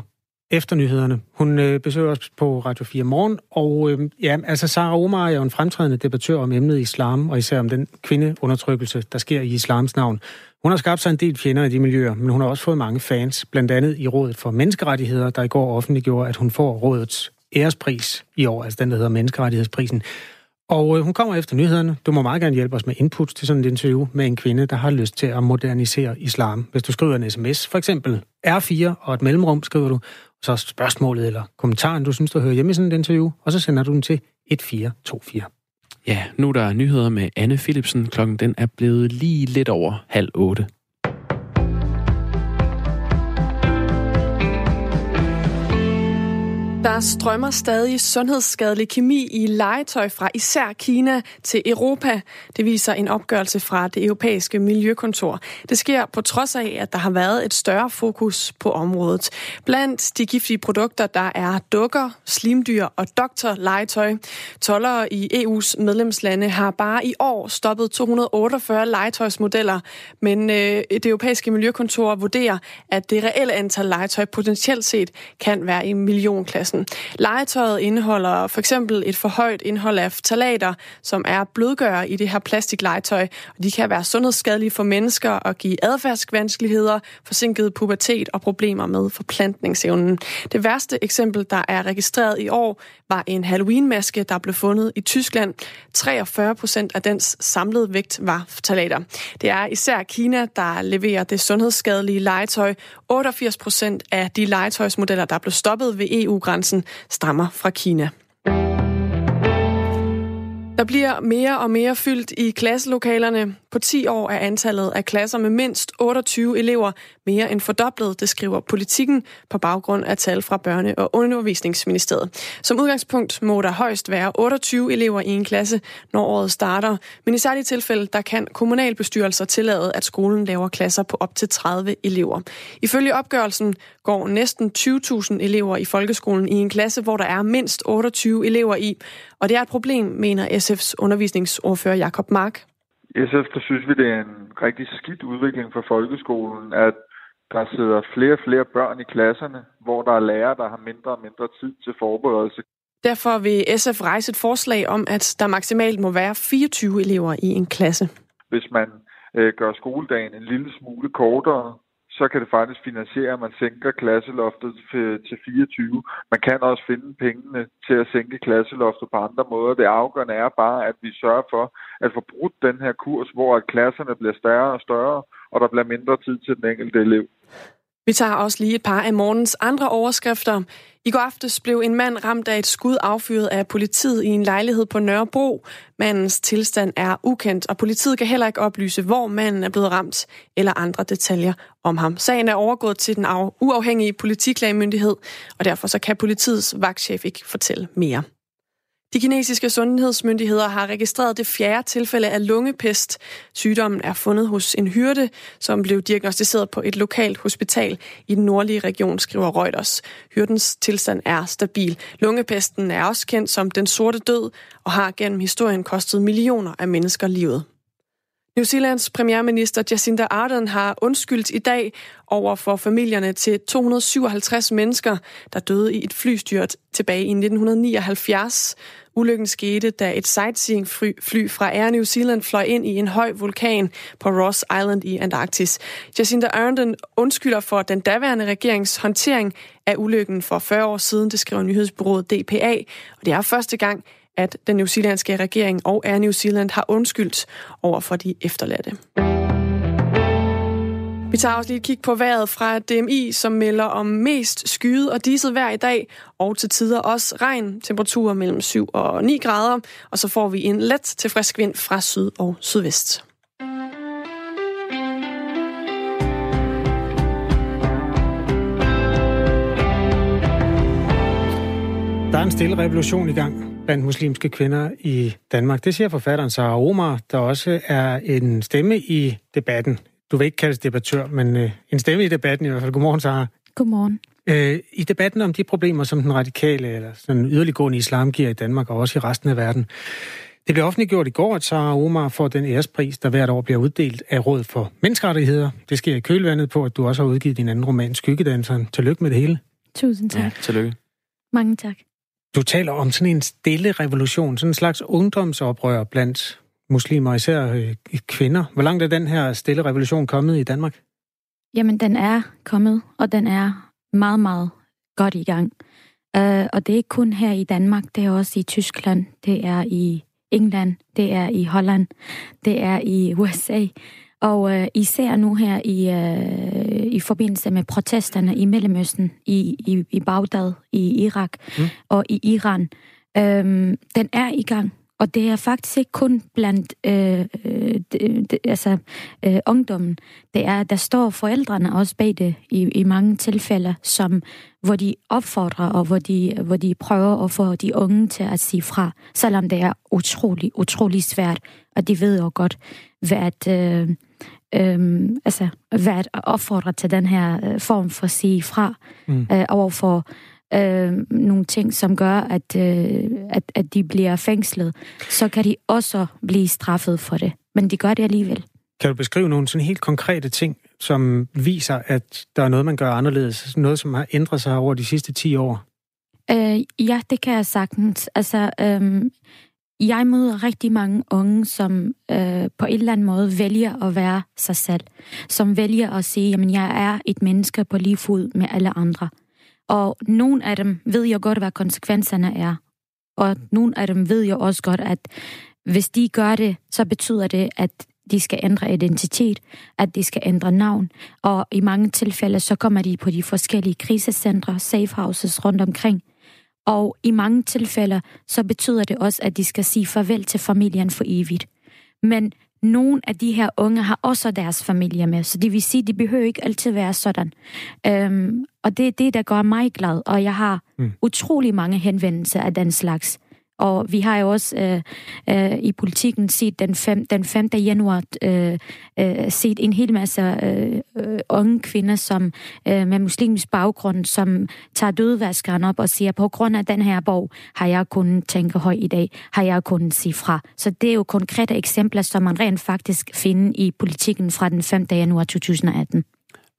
efter nyhederne. Hun øh, besøger os på Radio 4 morgen, og øh, ja, altså Sara Omar er jo en fremtrædende debattør om emnet islam, og især om den kvindeundertrykkelse, der sker i islams navn. Hun har skabt sig en del fjender i de miljøer, men hun har også fået mange fans, blandt andet i Rådet for Menneskerettigheder, der i går offentliggjorde, at hun får rådets ærespris i år, altså den, der hedder Menneskerettighedsprisen. Og øh, hun kommer efter nyhederne. Du må meget gerne hjælpe os med input til sådan et interview med en kvinde, der har lyst til at modernisere islam. Hvis du skriver en sms, for eksempel R4 og et mellemrum, skriver du så spørgsmålet eller kommentaren, du synes, du hører hjemme i sådan et interview, og så sender du den til 1424. Ja, nu er der nyheder med Anne Philipsen. Klokken den er blevet lige lidt over halv otte. Der strømmer stadig sundhedsskadelig kemi i legetøj fra især Kina til Europa. Det viser en opgørelse fra det europæiske miljøkontor. Det sker på trods af, at der har været et større fokus på området. Blandt de giftige produkter, der er dukker, slimdyr og doktorlegetøj. Tollere i EU's medlemslande har bare i år stoppet 248 legetøjsmodeller, men øh, det europæiske miljøkontor vurderer, at det reelle antal legetøj potentielt set kan være i millionklassen. Legetøjet indeholder for eksempel et for højt indhold af ftalater, som er blødgører i det her plastiklegetøj, og de kan være sundhedsskadelige for mennesker og give adfærdsvanskeligheder, forsinket pubertet og problemer med forplantningsevnen. Det værste eksempel, der er registreret i år, var en Halloween-maske, der blev fundet i Tyskland. 43 procent af dens samlede vægt var ftalater. Det er især Kina, der leverer det sundhedsskadelige legetøj. 88 procent af de legetøjsmodeller, der blev stoppet ved EU-grænsen, grænsen stammer fra Kina. Der bliver mere og mere fyldt i klasselokalerne. På 10 år er antallet af klasser med mindst 28 elever mere end fordoblet, det skriver politikken på baggrund af tal fra Børne- og Undervisningsministeriet. Som udgangspunkt må der højst være 28 elever i en klasse, når året starter. Men i særlige tilfælde, der kan kommunalbestyrelser tillade, at skolen laver klasser på op til 30 elever. Ifølge opgørelsen går næsten 20.000 elever i folkeskolen i en klasse, hvor der er mindst 28 elever i. Og det er et problem, mener SF's undervisningsordfører Jakob Mark. SF der synes vi, det er en rigtig skidt udvikling for folkeskolen, at der sidder flere og flere børn i klasserne, hvor der er lærere, der har mindre og mindre tid til forberedelse. Derfor vil SF rejse et forslag om, at der maksimalt må være 24 elever i en klasse. Hvis man øh, gør skoledagen en lille smule kortere, så kan det faktisk finansiere, at man sænker klasseloftet til 24. Man kan også finde pengene til at sænke klasseloftet på andre måder. Det afgørende er bare, at vi sørger for at få brudt den her kurs, hvor klasserne bliver større og større, og der bliver mindre tid til den enkelte elev. Vi tager også lige et par af morgens andre overskrifter. I går aftes blev en mand ramt af et skud affyret af politiet i en lejlighed på Nørrebro. Mandens tilstand er ukendt, og politiet kan heller ikke oplyse, hvor manden er blevet ramt, eller andre detaljer om ham. Sagen er overgået til den uafhængige politiklagemyndighed, og derfor så kan politiets vagtchef ikke fortælle mere. De kinesiske sundhedsmyndigheder har registreret det fjerde tilfælde af lungepest. Sygdommen er fundet hos en hyrde, som blev diagnostiseret på et lokalt hospital i den nordlige region, skriver Reuters. Hyrdens tilstand er stabil. Lungepesten er også kendt som den sorte død og har gennem historien kostet millioner af mennesker livet. New Zealands premierminister Jacinda Ardern har undskyldt i dag over for familierne til 257 mennesker, der døde i et flystyrt tilbage i 1979. Ulykken skete, da et sightseeing-fly fra Air New Zealand fløj ind i en høj vulkan på Ross Island i Antarktis. Jacinda Ardern undskylder for den daværende regerings håndtering af ulykken for 40 år siden, det skriver nyhedsbureauet DPA. Og det er første gang, at den newzealandske regering og Air New Zealand har undskyldt over for de efterladte. Vi tager også lige et kig på vejret fra DMI, som melder om mest skyet og diset vejr i dag, og til tider også regn, temperaturer mellem 7 og 9 grader, og så får vi en let til frisk vind fra syd og sydvest. Der er en stille revolution i gang blandt muslimske kvinder i Danmark. Det siger forfatteren Sarah Omar, der også er en stemme i debatten. Du vil ikke kaldes debattør, men øh, en stemme i debatten i hvert fald. Godmorgen, Sarah. Godmorgen. Øh, I debatten om de problemer, som den radikale eller sådan yderliggående islam giver i Danmark og også i resten af verden. Det blev offentliggjort i går, at Sarah Omar får den ærespris, der hvert år bliver uddelt af Råd for Menneskerettigheder. Det sker i kølvandet på, at du også har udgivet din anden roman, Skyggedanseren. Tillykke med det hele. Tusind tak. Ja, tillykke. Mange tak. Du taler om sådan en stille revolution, sådan en slags ungdomsoprør blandt muslimer, især øh, kvinder. Hvor langt er den her stille revolution kommet i Danmark? Jamen, den er kommet, og den er meget, meget godt i gang. Uh, og det er ikke kun her i Danmark, det er også i Tyskland, det er i England, det er i Holland, det er i USA. Og uh, især nu her i, uh, i forbindelse med protesterne i Mellemøsten, i, i, i Bagdad, i Irak mm. og i Iran, uh, den er i gang. Og det er faktisk ikke kun blandt øh, øh, de, altså, øh, ungdommen. Det er, der står forældrene også bag det i, i mange tilfælde, som, hvor de opfordrer og hvor de, hvor de prøver at få de unge til at sige fra, selvom det er utrolig, utrolig svært. Og de ved jo godt, hvad at, øh, øh, altså, hvad at opfordre til den her øh, form for at sige fra mm. øh, overfor øh, nogle ting, som gør, at, øh, at, at de bliver fængslet, så kan de også blive straffet for det. Men de gør det alligevel. Kan du beskrive nogle sådan helt konkrete ting, som viser, at der er noget, man gør anderledes? Noget, som har ændret sig over de sidste 10 år? Øh, ja, det kan jeg sagtens. Altså, øh, jeg møder rigtig mange unge, som øh, på en eller anden måde vælger at være sig selv. Som vælger at sige, at jeg er et menneske på lige fod med alle andre. Og nogle af dem ved jeg godt, hvad konsekvenserne er. Og nogle af dem ved jeg også godt, at hvis de gør det, så betyder det, at de skal ændre identitet, at de skal ændre navn. Og i mange tilfælde, så kommer de på de forskellige krisecentre, safe houses rundt omkring. Og i mange tilfælde, så betyder det også, at de skal sige farvel til familien for evigt. Men nogle af de her unge har også deres familie med, så det vil sige, at de behøver ikke altid være sådan. Øhm, og det er det, der gør mig glad, og jeg har mm. utrolig mange henvendelser af den slags. Og vi har jo også øh, øh, i politikken set den, 5. den 5. januar øh, øh, set en hel masse øh, øh, unge kvinder som øh, med muslimsk baggrund, som tager dødvaskeren op og siger, på grund af den her bog har jeg kun tænke høj i dag, har jeg kun sige fra. Så det er jo konkrete eksempler, som man rent faktisk finder i politikken fra den 5. januar 2018.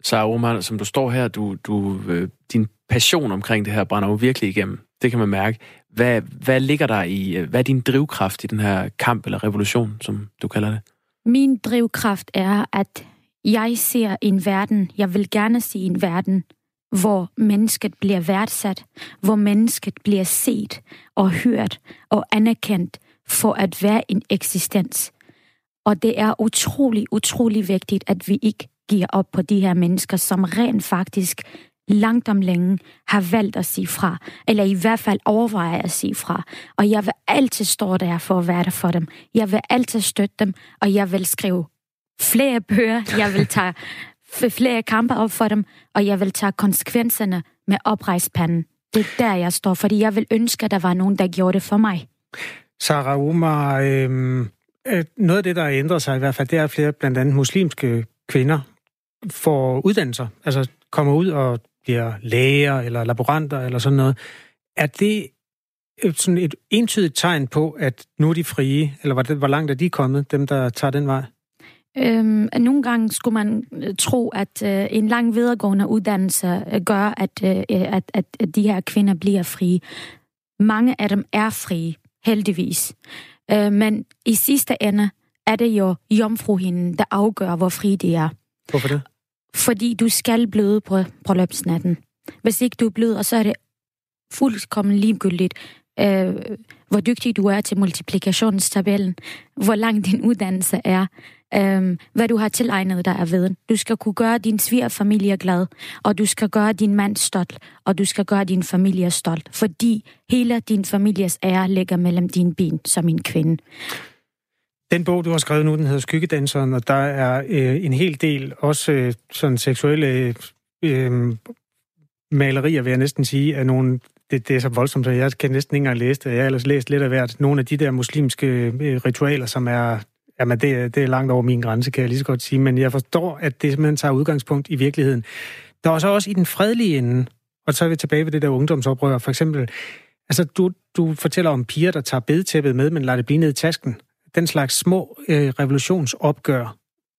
Så Omar, som du står her, du, du, øh, din passion omkring det her brænder jo virkelig igennem. Det kan man mærke. Hvad, hvad ligger der i, øh, hvad er din drivkraft i den her kamp eller revolution, som du kalder det? Min drivkraft er, at jeg ser en verden, jeg vil gerne se en verden, hvor mennesket bliver værdsat, hvor mennesket bliver set og hørt og anerkendt for at være en eksistens. Og det er utrolig, utrolig vigtigt, at vi ikke giver op på de her mennesker, som rent faktisk langt om længe har valgt at sige fra, eller i hvert fald overvejer at sige fra. Og jeg vil altid stå der for at være der for dem. Jeg vil altid støtte dem, og jeg vil skrive flere bøger. Jeg vil tage flere kampe op for dem, og jeg vil tage konsekvenserne med oprejspanden. Det er der, jeg står, fordi jeg vil ønske, at der var nogen, der gjorde det for mig. Sarah Omar, øhm, øh, noget af det, der har ændret sig i hvert fald, det er flere blandt andet muslimske kvinder får uddannelser, altså kommer ud og bliver læger eller laboranter eller sådan noget. Er det et, sådan et entydigt tegn på, at nu er de frie, eller hvor, hvor langt er de kommet, dem der tager den vej? Øhm, nogle gange skulle man øh, tro, at øh, en lang videregående uddannelse øh, gør, at, øh, at, at, at de her kvinder bliver frie. Mange af dem er frie, heldigvis. Øh, men i sidste ende er det jo jomfruhinden, der afgør, hvor fri de er. Hvorfor det? Fordi du skal bløde på bryllupsnatten. Hvis ikke du bløder, så er det fuldkommen ligegyldigt, øh, hvor dygtig du er til multiplikationstabellen, hvor lang din uddannelse er, øh, hvad du har tilegnet dig af viden. Du skal kunne gøre din svigerfamilie glad, og du skal gøre din mand stolt, og du skal gøre din familie stolt, fordi hele din families ære ligger mellem dine ben som en kvinde. Den bog, du har skrevet nu, den hedder Skyggedanseren, og der er øh, en hel del også øh, sådan seksuelle øh, malerier, vil jeg næsten sige, af nogle det, det er så voldsomt, så jeg kan næsten ikke engang læse det. Jeg har ellers læst lidt af hvert. Nogle af de der muslimske øh, ritualer, som er... Jamen, det, det er langt over min grænse, kan jeg lige så godt sige. Men jeg forstår, at det simpelthen tager udgangspunkt i virkeligheden. Der er så også i den fredelige ende, og så er vi tilbage ved det der ungdomsoprør, for eksempel... Altså, du, du fortæller om piger, der tager bedtæppet med, men lader det blive ned i tasken. Den slags små øh, revolutionsopgør.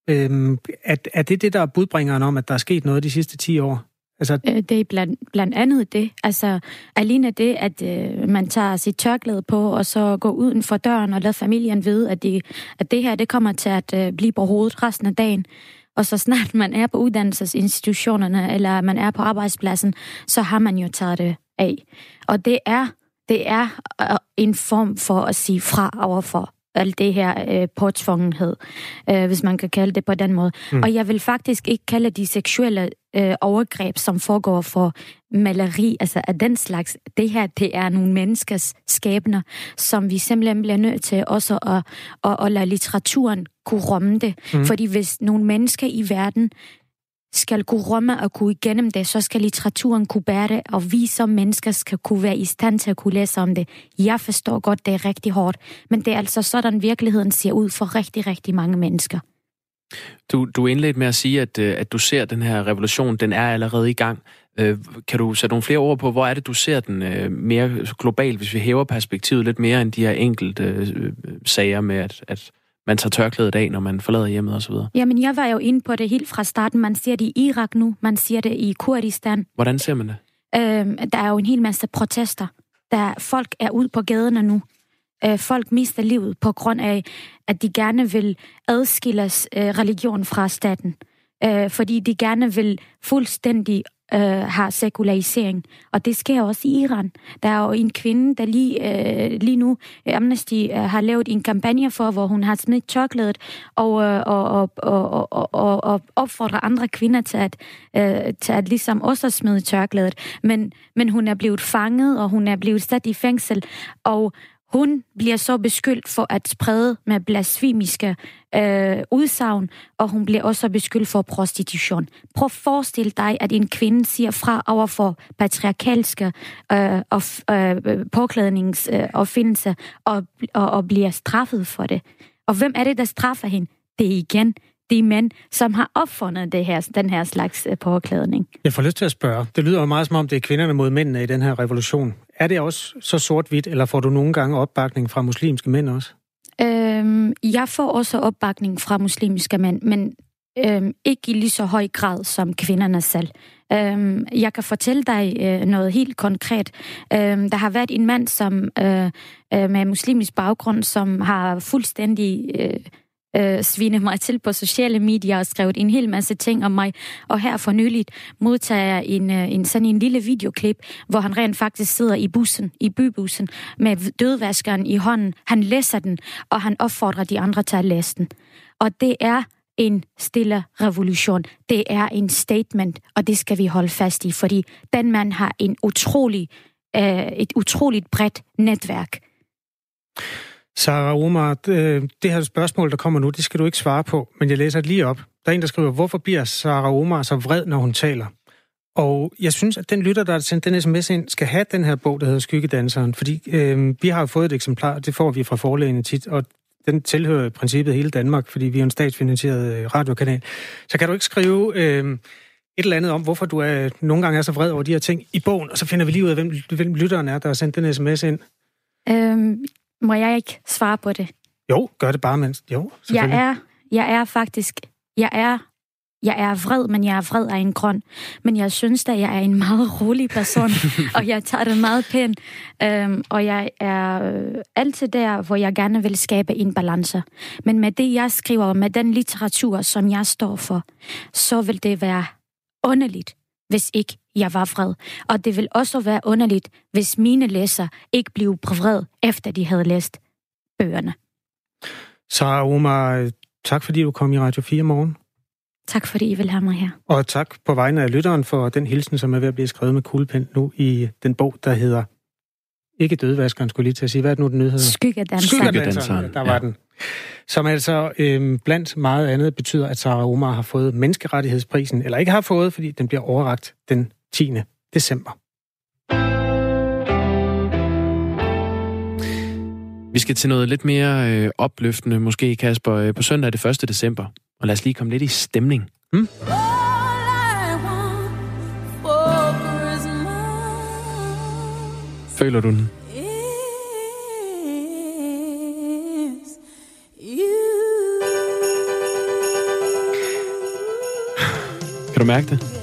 Øhm, er, er det det, der er budbringeren om, at der er sket noget de sidste 10 år? Altså... Øh, det er blandt, blandt andet det. Altså, alene det, at øh, man tager sit tørklæde på, og så går uden for døren og lader familien vide, at, de, at det her det kommer til at øh, blive på hovedet resten af dagen. Og så snart man er på uddannelsesinstitutionerne, eller man er på arbejdspladsen, så har man jo taget det af. Og det er, det er øh, en form for at sige fra overfor alt det her øh, påtvungenhed, øh, hvis man kan kalde det på den måde. Mm. Og jeg vil faktisk ikke kalde de seksuelle øh, overgreb, som foregår for maleri, altså af den slags. Det her, det er nogle menneskers skæbner, som vi simpelthen bliver nødt til også at, at, at lade litteraturen kunne rumme det. Mm. Fordi hvis nogle mennesker i verden skal kunne rumme og kunne igennem det, så skal litteraturen kunne bære det, og vi som mennesker skal kunne være i stand til at kunne læse om det. Jeg forstår godt, det er rigtig hårdt, men det er altså sådan, virkeligheden ser ud for rigtig, rigtig mange mennesker. Du, du indledte med at sige, at, øh, at du ser den her revolution, den er allerede i gang. Øh, kan du sætte nogle flere ord på, hvor er det, du ser den øh, mere globalt, hvis vi hæver perspektivet lidt mere end de her enkelte sager med, at, at man tager tørklædet af, når man forlader hjemmet osv.? Jamen, jeg var jo inde på det helt fra starten. Man ser det i Irak nu, man ser det i Kurdistan. Hvordan ser man det? Øhm, der er jo en hel masse protester. Der folk er ude på gaderne nu. Øh, folk mister livet på grund af, at de gerne vil adskilles øh, religion fra staten. Øh, fordi de gerne vil fuldstændig øh, har sekularisering. Og det sker også i Iran. Der er jo en kvinde, der lige, øh, lige nu, øh, Amnesty øh, har lavet en kampagne for, hvor hun har smidt tørklædet og, øh, og, og, og, og, og, og opfordrer andre kvinder til at, øh, til at ligesom også smide tørklædet. Men, men hun er blevet fanget, og hun er blevet sat i fængsel, og hun bliver så beskyldt for at sprede med blasfemiske øh, udsagn, og hun bliver også beskyldt for prostitution. Prøv at forestille dig, at en kvinde siger fra over for patriarkalske øh, og, øh, påklædningsopfindelser øh, og, og, og bliver straffet for det. Og hvem er det, der straffer hende? Det er igen de mænd, som har opfundet det her, den her slags øh, påklædning. Jeg får lyst til at spørge. Det lyder jo meget som om, det er kvinderne mod mændene i den her revolution. Er det også så sort-hvidt, eller får du nogle gange opbakning fra muslimske mænd også? Øhm, jeg får også opbakning fra muslimske mænd, men øhm, ikke i lige så høj grad som kvinderne selv. Øhm, jeg kan fortælle dig øh, noget helt konkret. Øhm, der har været en mand som øh, øh, med muslimsk baggrund, som har fuldstændig øh, øh, svine mig til på sociale medier og skrevet en hel masse ting om mig. Og her for nyligt modtager jeg en, øh, en, sådan en lille videoklip, hvor han rent faktisk sidder i bussen, i bybussen, med dødvaskeren i hånden. Han læser den, og han opfordrer de andre til at læse den. Og det er en stille revolution. Det er en statement, og det skal vi holde fast i, fordi den mand har en utrolig, øh, et utroligt bredt netværk. Sarah Omar, øh, det her spørgsmål, der kommer nu, det skal du ikke svare på, men jeg læser det lige op. Der er en, der skriver, hvorfor bliver Sarah Omar så vred, når hun taler? Og jeg synes, at den lytter, der har sendt den sms ind, skal have den her bog, der hedder Skyggedanseren, fordi øh, vi har jo fået et eksemplar, det får vi fra forlægene tit, og den tilhører i princippet hele Danmark, fordi vi er en statsfinansieret øh, radiokanal. Så kan du ikke skrive øh, et eller andet om, hvorfor du er, nogle gange er så vred over de her ting i bogen, og så finder vi lige ud af, hvem, hvem lytteren er, der har sendt den sms ind? Øhm, må jeg ikke svare på det? Jo, gør det bare, mens... Jo, Jeg er, jeg er faktisk, jeg er jeg er vred, men jeg er vred af en grund. Men jeg synes at jeg er en meget rolig person, og jeg tager det meget pænt. Øhm, og jeg er øh, altid der, hvor jeg gerne vil skabe en balance. Men med det, jeg skriver, med den litteratur, som jeg står for, så vil det være underligt, hvis ikke jeg var vred. Og det vil også være underligt, hvis mine læser ikke blev vred, efter de havde læst bøgerne. Så Omar, tak fordi du kom i Radio 4 morgen. Tak fordi I vil have mig her. Og tak på vegne af lytteren for den hilsen, som er ved at blive skrevet med kuglepen nu i den bog, der hedder ikke dødvaskeren, skulle lige til at sige. Hvad er det nu, den hedder? Skyggedanseren. Skyggedanseren, der var ja. den. Som altså øhm, blandt meget andet betyder, at Sarah Omar har fået menneskerettighedsprisen, eller ikke har fået, fordi den bliver overragt den 10. december. Vi skal til noget lidt mere øh, opløftende, måske Kasper, øh, på søndag det 1. december. Og lad os lige komme lidt i stemning. Hmm? Føler du den? Kan du mærke det?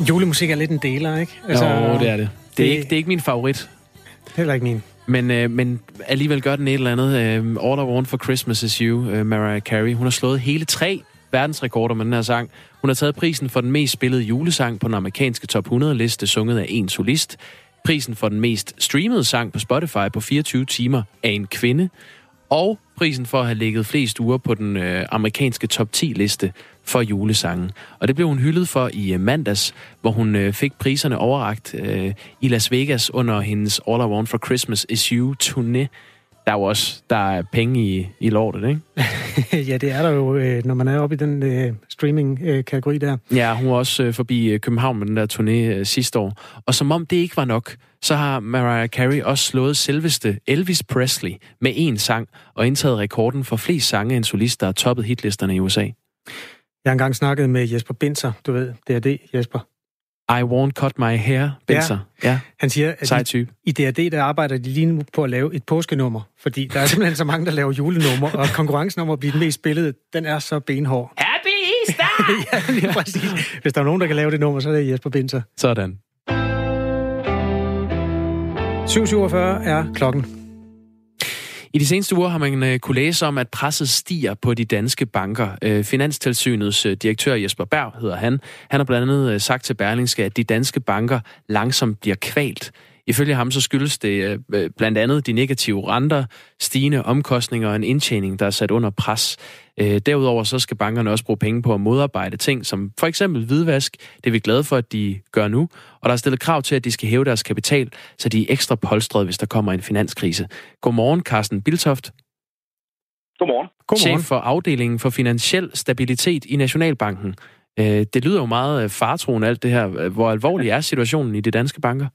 Julemusik er lidt en deler, ikke? Altså, jo, det er det. Det er, ikke, det er ikke min favorit. Heller ikke min. Men, øh, men alligevel gør den et eller andet. Øh, All I Want for Christmas is You, øh, Mariah Carey. Hun har slået hele tre verdensrekorder med den her sang. Hun har taget prisen for den mest spillede julesang på den amerikanske top 100-liste, sunget af en solist. Prisen for den mest streamede sang på Spotify på 24 timer af en kvinde. Og prisen for at have ligget flest uger på den øh, amerikanske top 10-liste for julesangen. Og det blev hun hyldet for i øh, mandags, hvor hun øh, fik priserne overragt øh, i Las Vegas under hendes All I Want for Christmas Is You turné. Der er jo også der er penge i, i lortet, ikke? ja, det er der jo, øh, når man er oppe i den øh, streaming-kategori der. Ja, hun var også øh, forbi øh, København med den der turné øh, sidste år. Og som om det ikke var nok, så har Mariah Carey også slået selveste Elvis Presley med én sang og indtaget rekorden for flest sange en solist, der har toppet hitlisterne i USA. Jeg har engang snakket med Jesper Binser, du ved, det er det, Jesper. I won't cut my hair, Binser. Ja. ja. Han siger, at Sej type. i DRD, der arbejder de lige nu på at lave et påskenummer, fordi der er simpelthen så mange, der laver julenummer, og konkurrencen om at blive den mest spillede, den er så benhård. Happy Easter! ja, lige præcis. Hvis der er nogen, der kan lave det nummer, så er det Jesper Binser. Sådan. 7.47 er klokken. I de seneste uger har man øh, kunne læse om, at presset stiger på de danske banker. Øh, Finanstilsynets øh, direktør Jesper Berg hedder han. Han har blandt andet sagt til Berlingske, at de danske banker langsomt bliver kvalt. Ifølge ham så skyldes det blandt andet de negative renter, stigende omkostninger og en indtjening, der er sat under pres. Øh, derudover så skal bankerne også bruge penge på at modarbejde ting, som for eksempel hvidvask. Det er vi glade for, at de gør nu. Og der er stillet krav til, at de skal hæve deres kapital, så de er ekstra polstrede, hvis der kommer en finanskrise. Godmorgen, Carsten Biltoft. Godmorgen. Godmorgen. Chef for afdelingen for finansiel stabilitet i Nationalbanken. Øh, det lyder jo meget fartroende alt det her. Hvor alvorlig er situationen i de danske banker?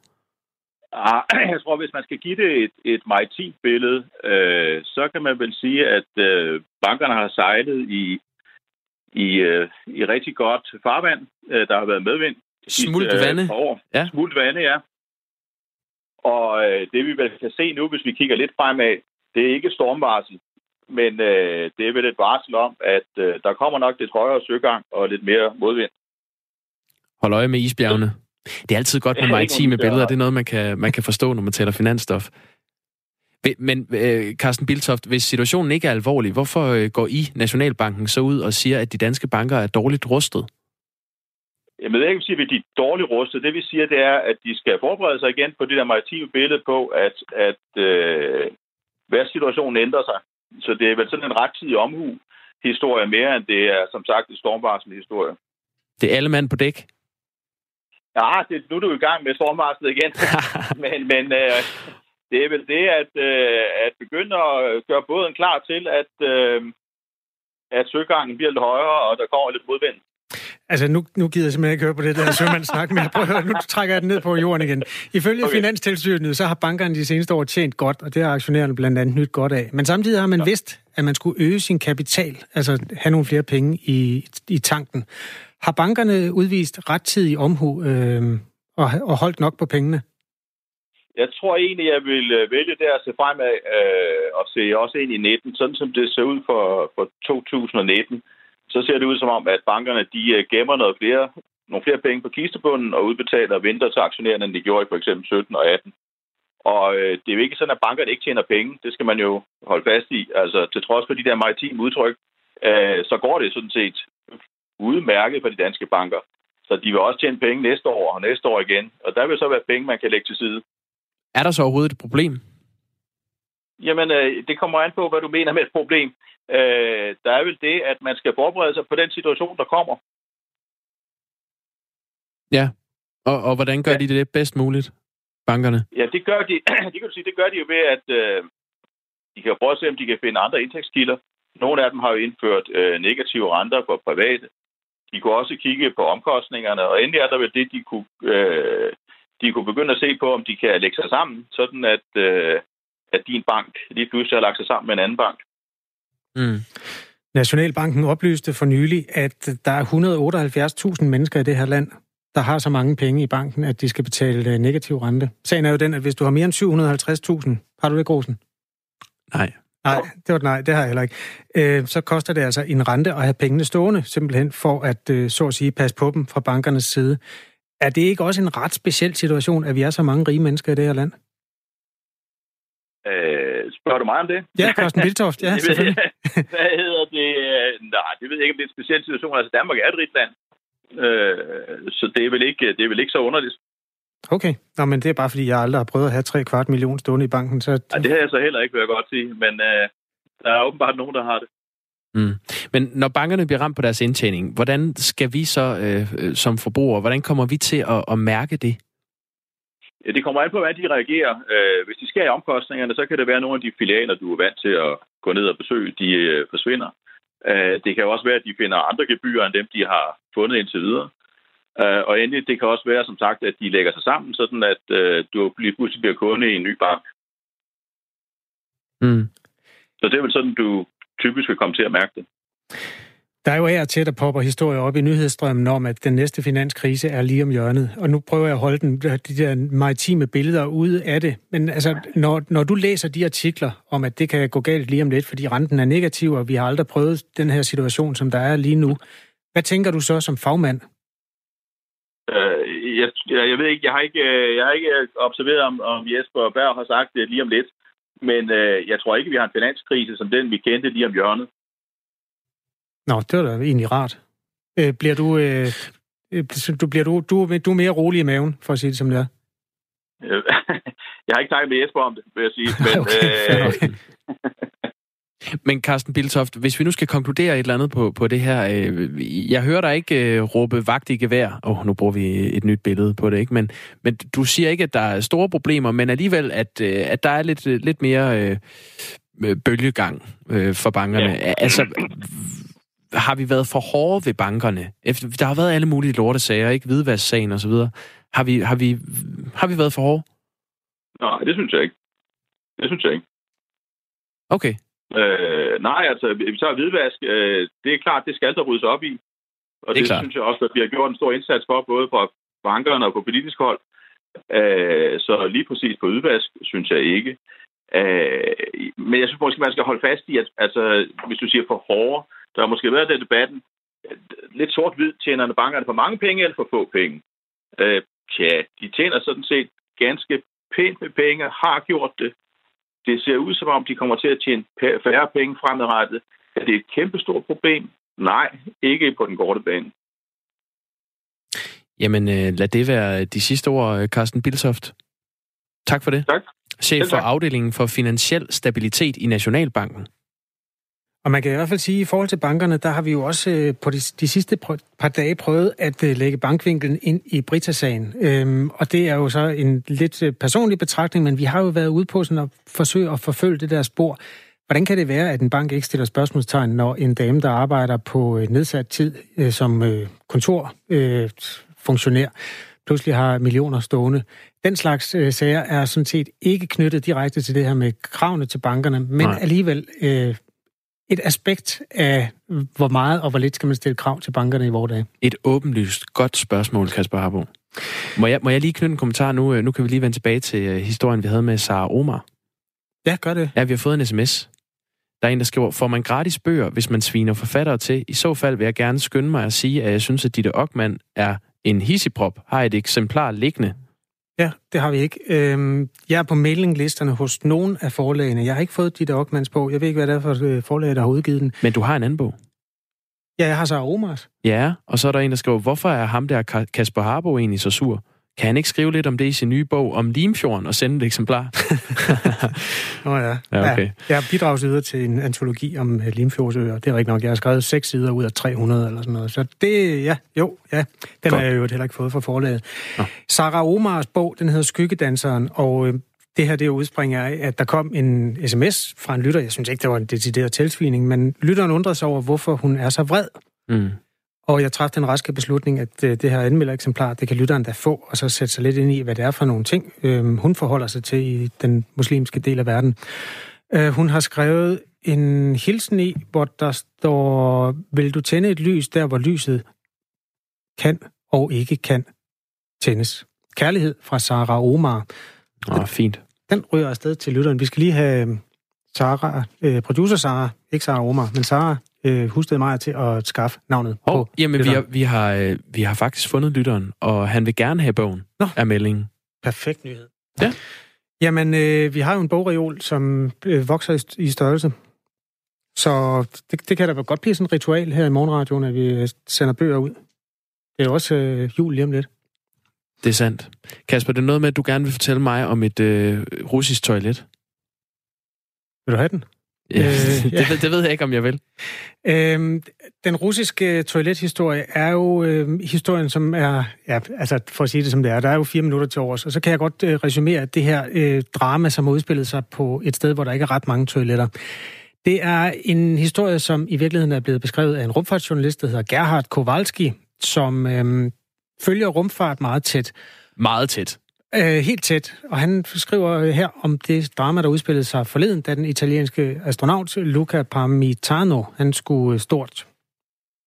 Ah, jeg tror, hvis man skal give det et, et maritimt billede, øh, så kan man vel sige, at øh, bankerne har sejlet i, i, øh, i rigtig godt farvand. Øh, der har været medvind. Smult øh, vande? År. Ja. Smult vande, ja. Og øh, det vi vel kan se nu, hvis vi kigger lidt fremad, det er ikke stormvarsel, men øh, det er vel et varsel om, at øh, der kommer nok lidt højere søgang og lidt mere modvind. Hold øje med isbjergene. Det er altid godt med maritime billeder. Det er noget, man kan, man kan forstå, når man taler finansstof. Men øh, Carsten Biltoft, hvis situationen ikke er alvorlig, hvorfor øh, går I, Nationalbanken, så ud og siger, at de danske banker er dårligt rustet? Jamen, jeg kan sige, at de er dårligt rustet. Det vi siger, det er, at de skal forberede sig igen på det der maritime billede på, at, at øh, hver situation ændrer sig. Så det er vel sådan en rettidig omhu historie mere, end det er, som sagt, en stormvarsel historie. Det er alle mand på dæk? Ja, det, nu er du i gang med stormvarslet igen. men men øh, det er vel det, at, øh, at begynde at gøre båden klar til, at, øh, at søgangen bliver lidt højere, og der kommer lidt modvind. Altså, nu, nu gider jeg simpelthen ikke høre på det der sømandssnak, men prøv at høre, nu trækker jeg den ned på jorden igen. Ifølge okay. Finanstilsynet, så har bankerne de seneste år tjent godt, og det har aktionærerne blandt andet nyt godt af. Men samtidig har man ja. vidst, at man skulle øge sin kapital, altså have nogle flere penge i, i tanken. Har bankerne udvist rettidig omhu øh, og, og holdt nok på pengene? jeg tror egentlig, jeg vil øh, vælge der at se fremad øh, og se også ind i 19. Sådan som det ser ud for, for 2019, så ser det ud som om, at bankerne de øh, gemmer noget flere, nogle flere penge på kistebunden og udbetaler vinter til aktionærerne, end de gjorde i for eksempel 17 og 18. Og øh, det er jo ikke sådan, at bankerne ikke tjener penge. Det skal man jo holde fast i. Altså til trods for de der maritime udtryk, øh, så går det sådan set udmærket for de danske banker. Så de vil også tjene penge næste år og næste år igen. Og der vil så være penge, man kan lægge til side. Er der så overhovedet et problem? Jamen, øh, det kommer an på, hvad du mener med et problem. Øh, der er vel det, at man skal forberede sig på den situation, der kommer. Ja, og, og hvordan gør ja. de det bedst muligt, bankerne? Ja, det gør de, det kan du sige, det gør de jo ved, at øh, de kan prøve at se, om de kan finde andre indtægtskilder. Nogle af dem har jo indført øh, negative renter for private. De kunne også kigge på omkostningerne, og endelig er der vel det, de kunne, øh, de kunne begynde at se på, om de kan lægge sig sammen, sådan at, øh, at din bank lige pludselig har lagt sig sammen med en anden bank. Mm. Nationalbanken oplyste for nylig, at der er 178.000 mennesker i det her land, der har så mange penge i banken, at de skal betale øh, negativ rente. Sagen er jo den, at hvis du har mere end 750.000, har du det, Grosen? Nej. Nej, det var nej, det har jeg heller ikke. Øh, så koster det altså en rente at have pengene stående, simpelthen for at, øh, så at sige, passe på dem fra bankernes side. Er det ikke også en ret speciel situation, at vi er så mange rige mennesker i det her land? Øh, spørger du mig om det? Ja, Carsten Biltoft, ja, selvfølgelig. Hvad hedder det? Nej, det ved jeg ikke, om det er en speciel situation. Altså, Danmark er et rigt land. Øh, så det er, vel ikke, det er vel ikke så underligt. Okay, Nå, men det er bare fordi, jeg aldrig har prøvet at have 3 kvart million stående i banken. Så... Ja, det har jeg så heller ikke, vil jeg godt sige. Men øh, der er åbenbart nogen, der har det. Mm. Men når bankerne bliver ramt på deres indtjening, hvordan skal vi så øh, som forbrugere, hvordan kommer vi til at, at mærke det? Ja, det kommer an på, hvordan de reagerer. Øh, hvis de skærer i omkostningerne, så kan det være, at nogle af de filialer, du er vant til at gå ned og besøge, de øh, forsvinder. Øh, det kan jo også være, at de finder andre gebyrer end dem, de har fundet indtil videre. Øh, og endelig, det kan også være, som sagt, at de lægger sig sammen, sådan at øh, du lige pludselig bliver kunde i en ny bank. Mm. Så det er vel sådan, du typisk vil komme til at mærke det. Der er jo af og til, der popper historier op i nyhedsstrømmen om, at den næste finanskrise er lige om hjørnet. Og nu prøver jeg at holde den, de der maritime billeder ude af det. Men altså, når, når du læser de artikler om, at det kan gå galt lige om lidt, fordi renten er negativ, og vi har aldrig prøvet den her situation, som der er lige nu. Hvad tænker du så som fagmand? Øh, jeg, jeg ved ikke, jeg har ikke, øh, jeg har ikke observeret, om, om Jesper Berg har sagt det lige om lidt. Men øh, jeg tror ikke, vi har en finanskrise som den, vi kendte lige om hjørnet. Nå, det var da egentlig rart. Øh, bliver du, øh, øh du, bliver du, du, du er mere rolig i maven, for at sige det som det er? jeg har ikke talt med Jesper om det, vil jeg sige. Men, okay, øh, Men Carsten Biltoft, hvis vi nu skal konkludere et eller andet på, på det her. Øh, jeg hører dig ikke øh, råbe vagt i gevær. Åh, oh, nu bruger vi et nyt billede på det, ikke? Men, men du siger ikke, at der er store problemer, men alligevel, at, øh, at der er lidt, lidt mere øh, bølgegang øh, for bankerne. Ja. Altså, har vi været for hårde ved bankerne? Efter, der har været alle mulige lortesager, ikke? Så videre. Har vi, har, vi, har vi været for hårde? Nej, det synes jeg ikke. Det synes jeg ikke. Okay. Øh, nej, altså, vi tager hvidvask. Øh, det er klart, det skal der ryddes op i. Og det, det synes jeg også, at vi har gjort en stor indsats for, både fra bankerne og på politisk hold. Øh, så lige præcis på hvidvask, synes jeg ikke. Øh, men jeg synes måske, man skal holde fast i, at altså, hvis du siger for hårde, der har måske været den debatten, lidt sort-hvid, tjener bankerne for mange penge eller for få penge? Øh, tja, de tjener sådan set ganske pænt med penge, har gjort det. Det ser ud som om, de kommer til at tjene færre penge fremadrettet. Er det et kæmpestort problem? Nej, ikke på den korte bane. Jamen, øh, lad det være de sidste ord, Carsten Bilsoft. Tak for det. Tak. Chef for afdelingen for finansiel stabilitet i Nationalbanken. Og man kan i hvert fald sige, at i forhold til bankerne, der har vi jo også øh, på de, de sidste par dage prøvet at øh, lægge bankvinklen ind i Brita-sagen. Øhm, og det er jo så en lidt øh, personlig betragtning, men vi har jo været ude på sådan at forsøge at forfølge det der spor. Hvordan kan det være, at en bank ikke stiller spørgsmålstegn, når en dame, der arbejder på nedsat tid som kontorfunktionær, pludselig har millioner stående? Den slags sager er sådan set ikke knyttet direkte til det her med kravene til bankerne, men Nej. alligevel et aspekt af, hvor meget og hvor lidt skal man stille krav til bankerne i vores dag? Et åbenlyst godt spørgsmål, Kasper Harbo. Må jeg, må jeg lige knytte en kommentar nu? Øh, nu kan vi lige vende tilbage til øh, historien, vi havde med Sara Omar. Ja, gør det. Ja, vi har fået en sms. Der er en, der skriver, får man gratis bøger, hvis man sviner forfattere til? I så fald vil jeg gerne skynde mig at sige, at jeg synes, at Ditte Ockmann er en hisiprop. Har et eksemplar liggende. Ja, det har vi ikke. Øhm, jeg er på mailinglisterne hos nogen af forlagene. Jeg har ikke fået Ditte Ockmanns bog. Jeg ved ikke, hvad det er for øh, forlag, der har udgivet den. Men du har en anden bog. Ja, jeg har så Omars. Ja, og så er der en, der skriver, hvorfor er ham der Ka- Kasper Harbo egentlig så sur? Kan han ikke skrive lidt om det i sin nye bog om Limfjorden og sende et eksemplar? Nå ja. Ja, okay. ja jeg bidrager videre til en antologi om uh, Limfjordsøer. Det er rigtigt nok. Jeg har skrevet seks sider ud af 300 eller sådan noget. Så det, ja, jo, ja. Den Godt. har jeg jo heller ikke fået fra forlaget. Nå. Sarah Omars bog, den hedder Skyggedanseren, og øh, det her, det udspringer af, at der kom en sms fra en lytter. Jeg synes ikke, det var en decideret tilsvining, men lytteren undrede sig over, hvorfor hun er så vred. Mm. Og jeg træffede den raske beslutning, at øh, det her anmeldereksemplar, det kan lytteren da få, og så sætte sig lidt ind i, hvad det er for nogle ting, øh, hun forholder sig til i den muslimske del af verden. Øh, hun har skrevet en hilsen i, hvor der står, vil du tænde et lys der, hvor lyset kan og ikke kan tændes. Kærlighed fra Sara Omar. Åh, fint. Den ryger afsted til lytteren. Vi skal lige have Sara, øh, producer Sara, ikke Sara Omar, men Sara øh, Husted mig til at skaffe navnet Oh, på jamen, vi lytteren. har, vi, har, øh, vi har faktisk fundet lytteren, og han vil gerne have bogen Nå. af meldingen. Perfekt nyhed. Ja. Jamen, øh, vi har jo en bogreol, som øh, vokser i, i størrelse. Så det, det kan da godt blive sådan et ritual her i morgenradioen, at vi øh, sender bøger ud. Det er jo også øh, jul lige om lidt. Det er sandt. Kasper, det er noget med, at du gerne vil fortælle mig om et øh, russisk toilet. Vil du have den? Øh, det, ja. det ved jeg ikke, om jeg vil. Øhm, den russiske toilethistorie er jo øh, historien, som er, ja, altså for at sige det som det er, der er jo fire minutter til års, og så kan jeg godt øh, resumere det her øh, drama, som har udspillet sig på et sted, hvor der ikke er ret mange toiletter. Det er en historie, som i virkeligheden er blevet beskrevet af en rumfartsjournalist, der hedder Gerhard Kowalski, som øh, følger rumfart meget tæt. Meget tæt. Øh, helt tæt. Og han skriver her om det drama, der udspillede sig forleden, da den italienske astronaut Luca Parmitano, han skulle øh, stort,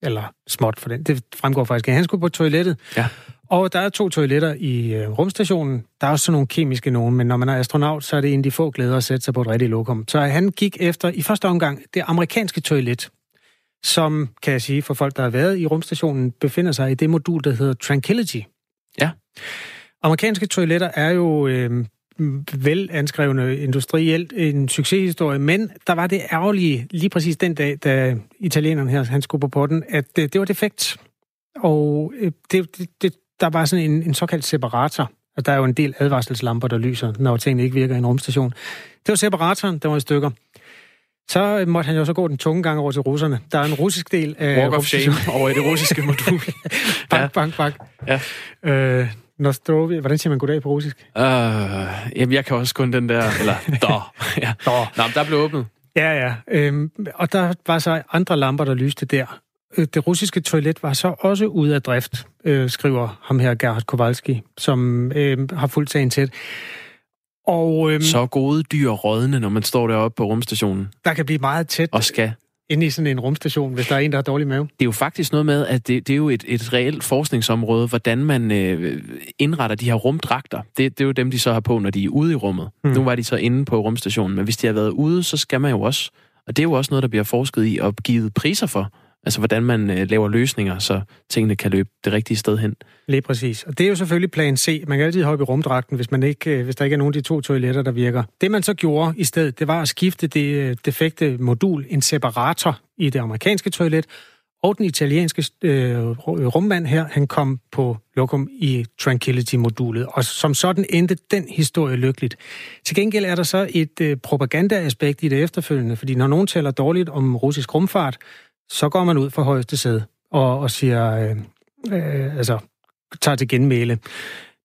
eller småt for den, det fremgår faktisk, at han skulle på toilettet. Ja. Og der er to toiletter i øh, rumstationen. Der er også sådan nogle kemiske nogen, men når man er astronaut, så er det en af de få glæder at sætte sig på et rigtigt lokum. Så han gik efter i første omgang det amerikanske toilet, som, kan jeg sige, for folk, der har været i rumstationen, befinder sig i det modul, der hedder Tranquility. Ja. Amerikanske toiletter er jo øh, velanskrevne industrielt en succeshistorie, men der var det ærgerlige lige præcis den dag, da italieneren her, han skulle på porten, at øh, det var defekt. Og øh, det, det, det, der var sådan en, en såkaldt separator, og der er jo en del advarselslamper, der lyser, når tingene ikke virker i en rumstation. Det var separatoren, der var i stykker. Så øh, måtte han jo så gå den tunge gang over til russerne. Der er en russisk del af... Walk of shame over i det russiske modul. Bank, Ja. bank, bank. Ja. Øh, Nostrovi, hvordan siger man goddag på russisk? Uh, jamen, jeg kan også kun den der, eller dår. ja. Nå. Der blev åbnet. Ja, ja. Øhm, og der var så andre lamper, der lyste der. Øh, Det russiske toilet var så også ude af drift, øh, skriver ham her Gerhard Kowalski, som øh, har fulgt sagen tæt. Og øhm, Så gode dyr rådne, når man står deroppe på rumstationen der kan blive meget tæt og skal. Inde i sådan en rumstation, hvis der er en, der har dårlig mave. Det er jo faktisk noget med, at det, det er jo et, et reelt forskningsområde, hvordan man øh, indretter de her rumdragter. Det, det er jo dem, de så har på, når de er ude i rummet. Mm. Nu var de så inde på rumstationen, men hvis de har været ude, så skal man jo også. Og det er jo også noget, der bliver forsket i og givet priser for. Altså, hvordan man øh, laver løsninger, så tingene kan løbe det rigtige sted hen. Lige præcis. Og det er jo selvfølgelig plan C. Man kan altid hoppe i rumdragten, hvis, man ikke, øh, hvis der ikke er nogen af de to toiletter, der virker. Det man så gjorde i stedet, det var at skifte det øh, defekte modul, en separator i det amerikanske toilet, og den italienske øh, rummand her, han kom på lokum i Tranquility-modulet, og som sådan endte den historie lykkeligt. Til gengæld er der så et øh, propaganda-aspekt i det efterfølgende, fordi når nogen taler dårligt om russisk rumfart, så går man ud for højeste sæde og, og siger, øh, øh, altså, tager til genmæle.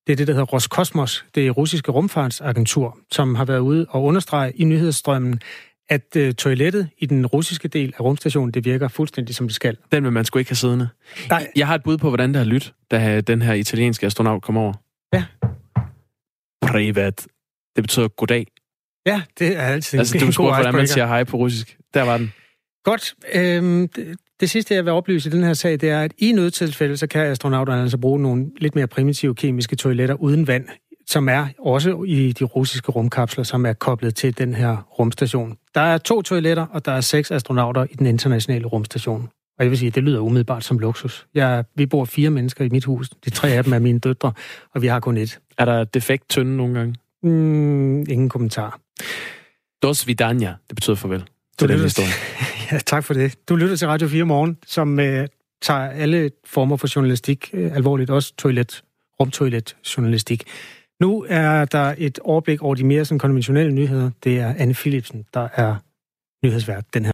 Det er det, der hedder Roskosmos, det russiske rumfartsagentur, som har været ude og understrege i nyhedsstrømmen, at øh, toilettet i den russiske del af rumstationen, det virker fuldstændig som det skal. Den vil man sgu ikke have siddende. Nej. Jeg har et bud på, hvordan det har lyttet, da den her italienske astronaut kom over. Ja. Privat. Det betyder goddag. Ja, det er altid Altså, en du spurgte, hvordan man siger hej på russisk. Der var den. Godt. Øhm, Det sidste, jeg vil oplyse i den her sag, det er, at i nødtilfælde, så kan astronauterne altså bruge nogle lidt mere primitive kemiske toiletter uden vand, som er også i de russiske rumkapsler, som er koblet til den her rumstation. Der er to toiletter, og der er seks astronauter i den internationale rumstation. Og jeg vil sige, det lyder umiddelbart som luksus. Jeg, vi bor fire mennesker i mit hus. De tre af dem er mine døtre, og vi har kun et. Er der defekt tynde nogle gange? Mm, ingen kommentar. Dos vidania, det betyder farvel til den historie. ja, tak for det. Du lytter til Radio 4 Morgen, som øh, tager alle former for journalistik øh, alvorligt, også toilet, rumtoilet journalistik. Nu er der et overblik over de mere sådan, konventionelle nyheder. Det er Anne Philipsen, der er nyhedsvært den her